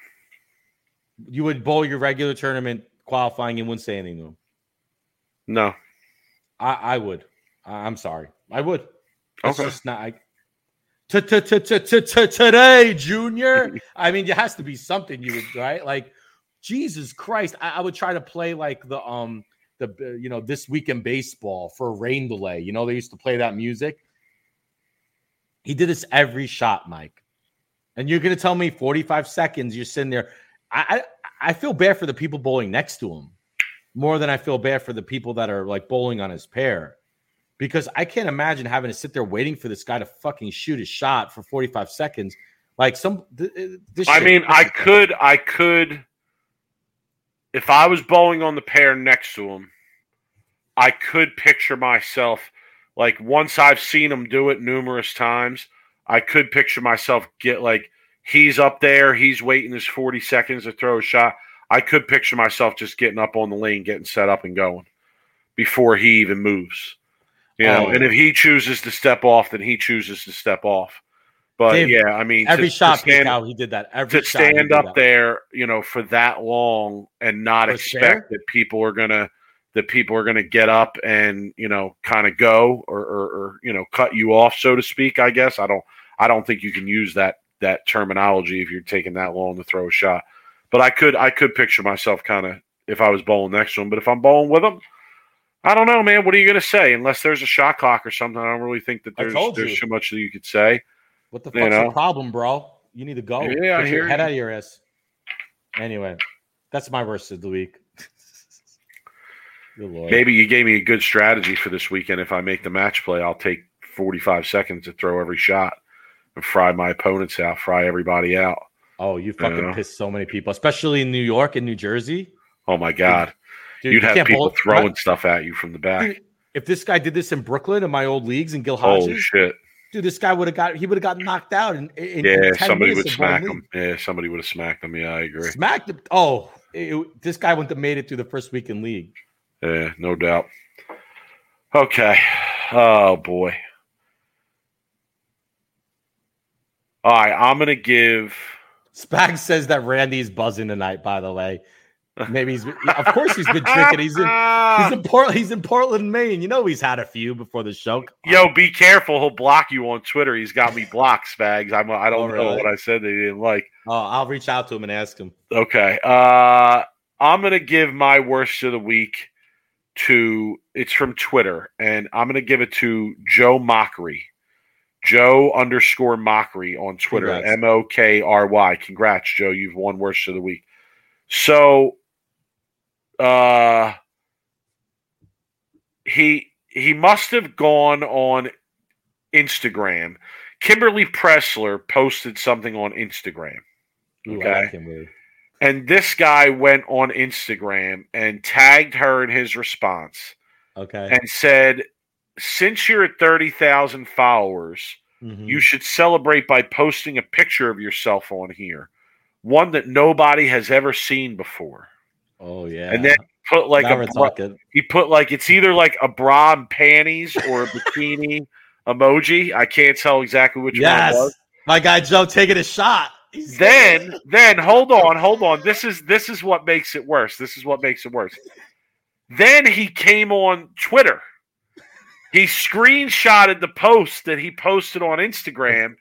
You would bowl your regular tournament qualifying and wouldn't say anything to him. No. I, I would. I, I'm sorry. I would. It's Okay. just not today, Junior. I mean, there has to be something you would right. Like Jesus Christ, I, I would try to play like the um the uh, you know this week in baseball for a rain delay. You know they used to play that music. He did this every shot, Mike. And you're gonna tell me 45 seconds? You're sitting there. I I, I feel bad for the people bowling next to him more than I feel bad for the people that are like bowling on his pair because I can't imagine having to sit there waiting for this guy to fucking shoot a shot for 45 seconds. Like some, th- uh, this I mean, I could, I could, if I was bowling on the pair next to him, I could picture myself like once I've seen him do it numerous times, I could picture myself get like he's up there, he's waiting his 40 seconds to throw a shot. I could picture myself just getting up on the lane, getting set up and going before he even moves. You know, Oh. and if he chooses to step off, then he chooses to step off. But Dave, yeah, I mean, every to- to shot, stand- peek out, he did that. Every to stand up that. there, you know, for that long and not For expect that people are gonna that people are gonna get up and you know kind of go or, or or you know cut you off, so to speak. I guess I don't I don't think you can use that that terminology if you're taking that long to throw a shot. But I could I could picture myself kind of if I was bowling next to him. But if I'm bowling with him. I don't know, man. What are you going to say? Unless there's a shot clock or something, I don't really think that there's there's too much that you could say. What the you fuck's know. the problem, bro? You need to go. Yeah, I hear your head you. out of your ass. Anyway, that's my verse of the week. Good lord. Maybe you gave me a good strategy for this weekend. If I make the match play, I'll take 45 seconds to throw every shot and fry my opponents out, fry everybody out. Oh, you fucking Yeah. pissed so many people, especially in New York and New Jersey. Oh my God. Dude, You'd you have people bowl- throwing stuff at you from the back. If this guy did this in Brooklyn in my old leagues in Gil Holy Hodges, shit. dude, this guy would have got he would have got knocked out in, in, Yeah, in 10 somebody would smack them. Yeah, somebody would have smacked him. Yeah, I agree. Smacked him. Oh, it- this guy wouldn't have made it through the first week in league. Yeah, no doubt. Okay. Oh boy. All right, I'm gonna give. Spag says that Randy's buzzing tonight. By the way, maybe he's of course he's been drinking. He's in he's in Port he's in Portland, Maine. You know he's had a few before the show. Yo, be careful. He'll block you on Twitter. He's got me blocked, Spags. I'm, I don't Oh, know what I said They didn't like. Oh, I'll reach out to him and ask him. Okay. Uh, I'm going to give my worst of the week to, it's from Twitter, and I'm going to give it to Joe Mokry. Joe underscore Mokry on Twitter. M O K R Y. Congrats, Joe. You've won worst of the week. So, uh, he he must have gone on Instagram. Kimberly Pressler posted something on Instagram. Okay. Like. And this guy went on Instagram and tagged her in his response Okay. and said, Since you're at 30,000 followers, Mhm. you should celebrate by posting a picture of yourself on here, one that nobody has ever seen before. oh yeah. And then put like now a we're bra- talking. he put like it's either like a bra and panties or a bikini emoji. I can't tell exactly which one it was. Yes, my guy Joe taking a shot. He's- then then hold on hold on this is this is what makes it worse this is what makes it worse then he came on twitter he screenshotted the post that he posted on instagram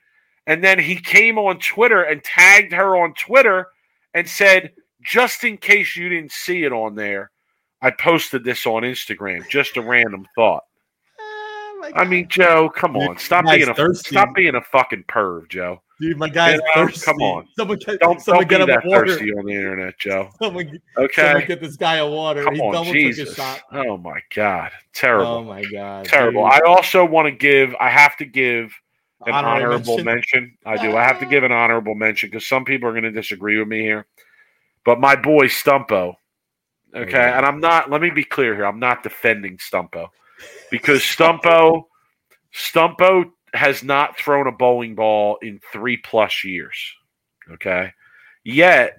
and then he came on twitter and tagged her on twitter and said just in case you didn't see it on there i posted this on instagram just a random thought oh my I mean, Joe, come on, stop guy's being a thirsty. stop being a fucking perv, Joe. Dude, my guy's You thirsty. come on. someone get, Don't someone don't be get him that water. thirsty on the internet, Joe. Someone, Okay, someone get this guy a water. come he on, Jesus. took a shot. Oh my God, terrible. Oh my god, Terrible. dude. I also want to give. I have to give an Honorary honorable mention. mention. I do. I have to give an honorable mention because some people are going to disagree with me here. But my boy Stumpo, okay, yeah. and I'm not. Let me be clear here. I'm not defending Stumpo because Stumpo, Stumpo has not thrown a bowling ball in three plus years. Okay, yet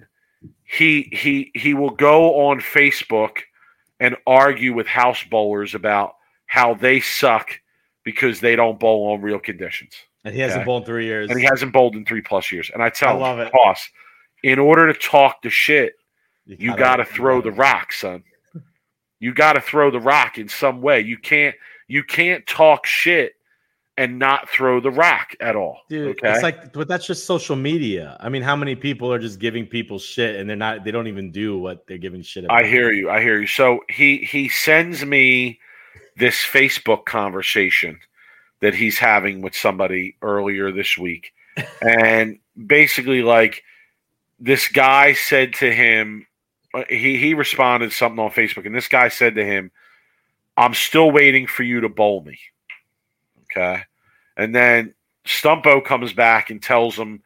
he he he will go on Facebook and argue with house bowlers about how they suck because they don't bowl on real conditions. and he hasn't Okay. bowled in three years. And he hasn't bowled in three plus years. And I tell I him, love it. boss, in order to talk the shit, you gotta- got to throw the rock, son. You got to throw the rock in some way. You can't you can't talk shit and not throw the rock at all. Dude, okay. it's like, but that's just social media. I mean, how many people are just giving people shit and they're not, they don't even do what they're giving shit about? I hear you. I hear you. So he he sends me this Facebook conversation that he's having with somebody earlier this week, and basically like this guy said to him, uh, he he responded something on Facebook, and this guy said to him, "I'm still waiting for you to bowl me." Okay, and then Stumpo comes back and tells him,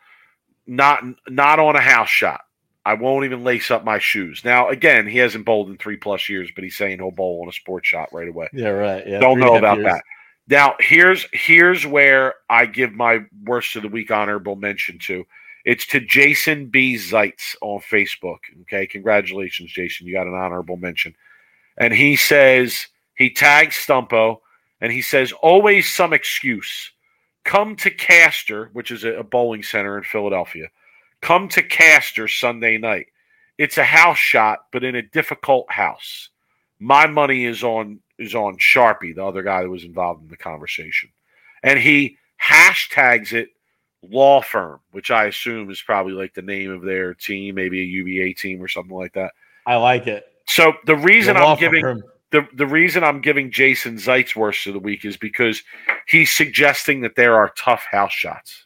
"Not not on a house shot." I won't even lace up my shoes. Now, again, he hasn't bowled in three plus years, but he's saying he'll bowl on a sports shot right away. Yeah, right. Yeah. Don't know and a half about years. that. Now, here's here's where I give my worst of the week honorable mention to. It's to Jason B. Zeitz on Facebook. Okay, congratulations, Jason. You got an honorable mention. And he says he tags Stumpo, and he says always some excuse. Come to Castor, which is a bowling center in Philadelphia. Come to Castor Sunday night. It's a house shot, but in a difficult house. My money is on is on Sharpie, the other guy that was involved in the conversation. And he hashtags it law firm, which I assume is probably like the name of their team, maybe a UBA team or something like that. I like it. So the reason The I'm giving firm. The, the reason I'm giving Jason Zeitz worst of the week is because he's suggesting that there are tough house shots.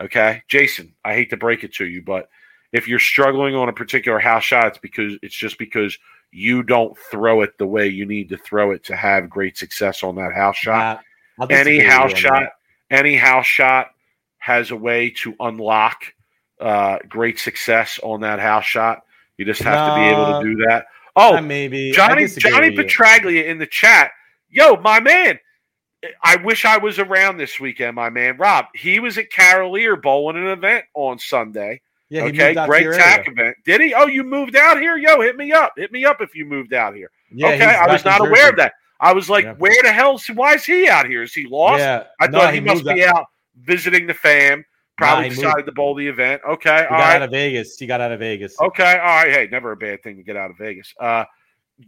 Okay, Jason, I hate to break it to you, but if you're struggling on a particular house shot, it's because it's just because you don't throw it the way you need to throw it to have great success on that house shot. Uh, any house shot, that. any house shot has a way to unlock uh, great success on that house shot. You just have to be able to do that. Oh, Uh, maybe Johnny Johnny. Petraglia in the chat. Yo, my man. I wish I was around this weekend, my man. Rob, he was at Carolier bowling an event on Sunday. Yeah, he okay, out great tack event. Did he? Oh, you moved out here? Yo, hit me up. Hit me up if you moved out here. Yeah, okay, I was not aware of that. I was like, Yeah. where the hell? Why is he out here? Is he lost? Yeah, I no, thought he, must moved be out visiting the fam. Probably he moved. decided to bowl the event. Okay, He got right. out of Vegas. He got out of Vegas. Okay, all right. Hey, never a bad thing to get out of Vegas. Uh,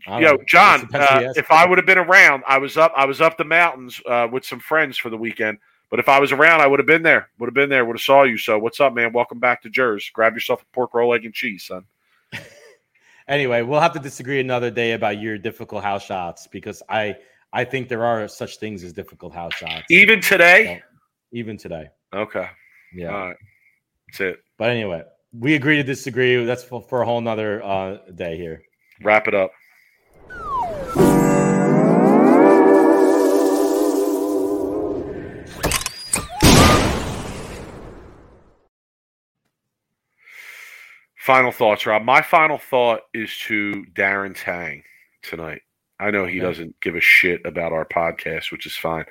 yo, know. John, uh, if I would have been around, I was up. I was up the mountains uh, with some friends for the weekend. But if I was around, I would have been there. Would have been there. Would have saw you. So what's up, man? Welcome back to Jers. Grab yourself a pork roll, egg, and cheese, son. Anyway, we'll have to disagree another day about your difficult house shots because I I think there are such things as difficult house shots Even today. even today. Okay. Yeah. Right. That's it. But anyway, we agree to disagree. That's for, for a whole nother uh, day here. Wrap it up. Final thoughts, Rob. My final thought is to Darren Tang tonight. I know he Okay. doesn't give a shit about our podcast, which is fine.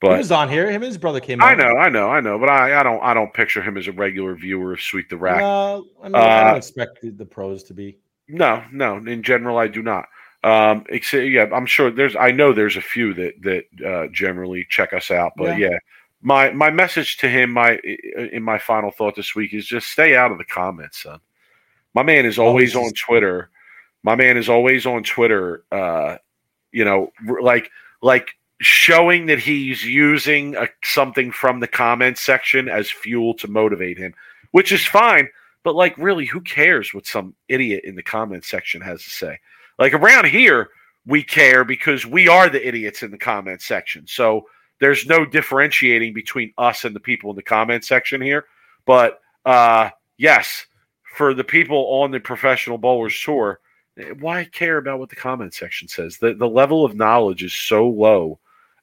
He was on here. Him and his brother came in. I on. know, I know, I know. But I, I don't I don't picture him as a regular viewer of Sweep the Rack. No, I, mean, I Uh, don't expect the, the pros to be. No, no. In general, I do not. Um, except, yeah, I'm sure there's. I know there's a few that that uh, generally check us out, but yeah. My my message to him, my in my final thought this week is just stay out of the comments, son. My man is always he's on Twitter. My man is always on Twitter. Uh, you know, like like showing that he's using a, something from the comment section as fuel to motivate him, which is fine. But like, really, who cares what some idiot in the comment section has to say? Like around here, we care because we are the idiots in the comment section. So there's no differentiating between us and the people in the comment section here. But uh, yes, for the people on the professional bowlers tour, why care about what the comment section says? The the level of knowledge is so low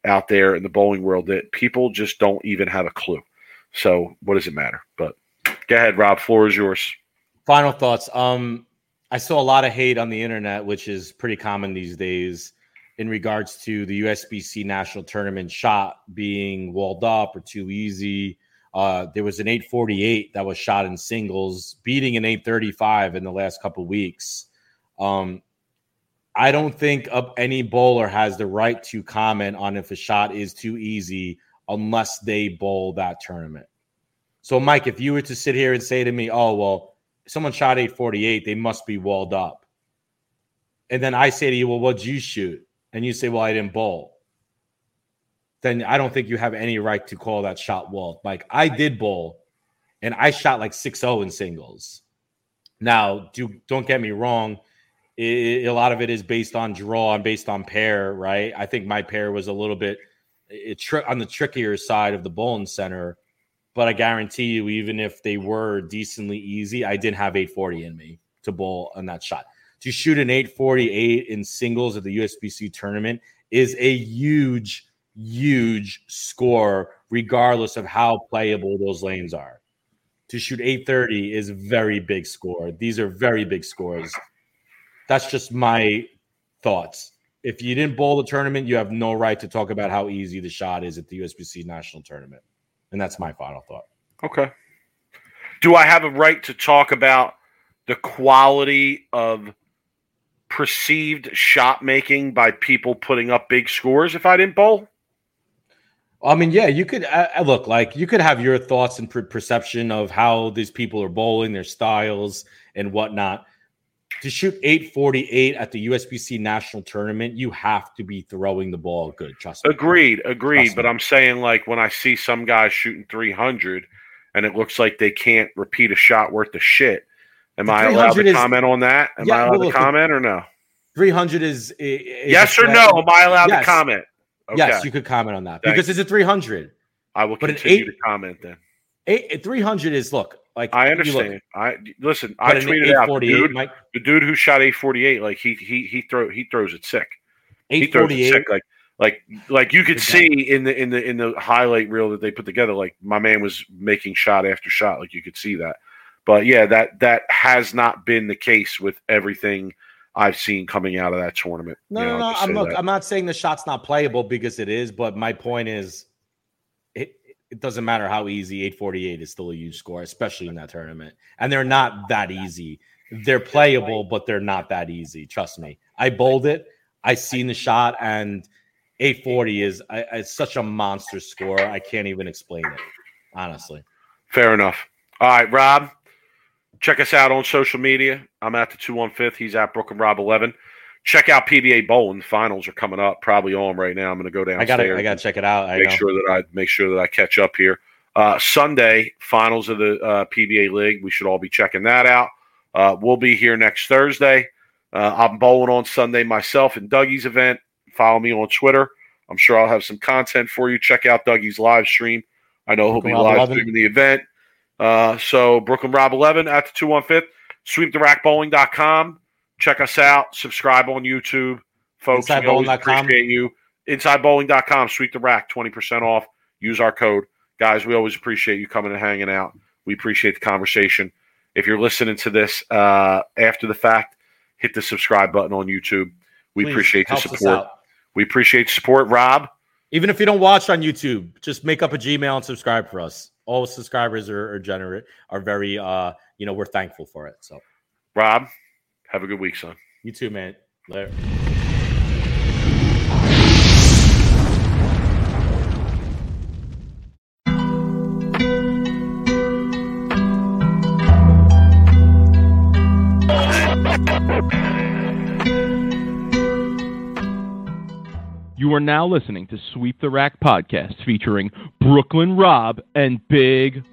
out there in the bowling world that people just don't even have a clue. So what does it matter? But go ahead, Rob. Floor is yours. Final thoughts. Um, I saw a lot of hate on the internet, which is pretty common these days, in regards to the USBC national tournament shot being walled up or too easy. Uh, there was an 848 that was shot in singles, beating an 835 in the last couple weeks. Um, I don't think any bowler has the right to comment on if a shot is too easy unless they bowl that tournament. So, Mike, if you were to sit here and say to me, "Oh, well, someone shot 848, they must be walled up," and then I say to you, "Well, what'd you shoot?" and you say, "Well, I didn't bowl," then I don't think you have any right to call that shot walled. Like I did bowl, and I shot like 6-0 in singles. Now, do don't get me wrong it, a lot of it is based on draw and based on pair, right? I think my pair was a little bit it, tri- on the trickier side of the bowling center, but I guarantee you, even if they were decently easy, I didn't have 840 in me to bowl on that shot. To shoot an 848 in singles at the USBC tournament is a huge, huge score, regardless of how playable those lanes are. To shoot 830 is very big score. These are very big scores. That's just my thoughts. If you didn't bowl the tournament, you have no right to talk about how easy the shot is at the USBC national tournament. And that's my final thought. Okay. Do I have a right to talk about the quality of perceived shot making by people putting up big scores if I didn't bowl? I mean, yeah, you could uh, look like you could have your thoughts and per- perception of how these people are bowling, their styles, and whatnot to shoot 848 at the USBC national tournament, you have to be throwing the ball good. Trust me. Agreed, agreed. Trust but me. I'm saying like when I see some guys shooting 300 and it looks like they can't repeat a shot worth of shit, am I allowed to is, comment on that? Am yeah, I allowed well, to comment or no? 300 is, is yes or no? Am I allowed yes. to comment? Okay. Yes, you could comment on that Thanks. because it's a 300. I will but continue eight, to comment then. Eight, eh, 300 is look like I understand. Look, I listen. I tweeted out the dude, Mike, the dude who shot eight forty eight. Like he he he throw he throws it sick. He throws it sick. Like like like you could see in the in the in the highlight reel that they put together. Like my man was making shot after shot. Like you could see that. But yeah, that that has not been the case with everything I've seen coming out of that tournament. No, you know, no, no. I'm look. That. I'm not saying the shot's not playable because it is, but my point is it doesn't matter how easy 848 is still a huge score, especially in that tournament. And they're not that easy. They're playable, but they're not that easy. Trust me. I bowled it. I seen the shot, and 840 is it's such a monster score. I can't even explain it, honestly. Fair enough. All right, Rob. Check us out on social media. I'm at the 215. He's at Brooklyn Rob 11 check out PBA bowling. Finals are coming up, probably on right now. I'm going to go down. I got to I got to check it out. I make know. sure that I make sure that I catch up here. Uh, Sunday finals of the uh, PBA league. We should all be checking that out. Uh, we'll be here next Thursday. Uh, I'm bowling on Sunday myself in Dougie's event. Follow me on Twitter. I'm sure I'll have some content for you. Check out Dougie's live stream. I know Brooklyn he'll be Rob live 11. streaming the event. Uh, so Brooklyn Rob 11 at the 215. SweepTheRackBowling.com Check us out. Subscribe on YouTube, folks. We always appreciate you. InsideBowling.com. Sweep the rack. Twenty percent off. Use our code, guys. We always appreciate you coming and hanging out. We appreciate the conversation. If you're listening to this uh, after the fact, hit the subscribe button on YouTube. We Please, appreciate the support. We appreciate support, Rob. Even if you don't watch on YouTube, just make up a Gmail and subscribe for us. All subscribers are, are generate are very uh, you know, we're thankful for it. So Rob, have a good week, son. You too, man. Later. You are now listening to Sweep the Rack podcast featuring Brooklyn Rob and Big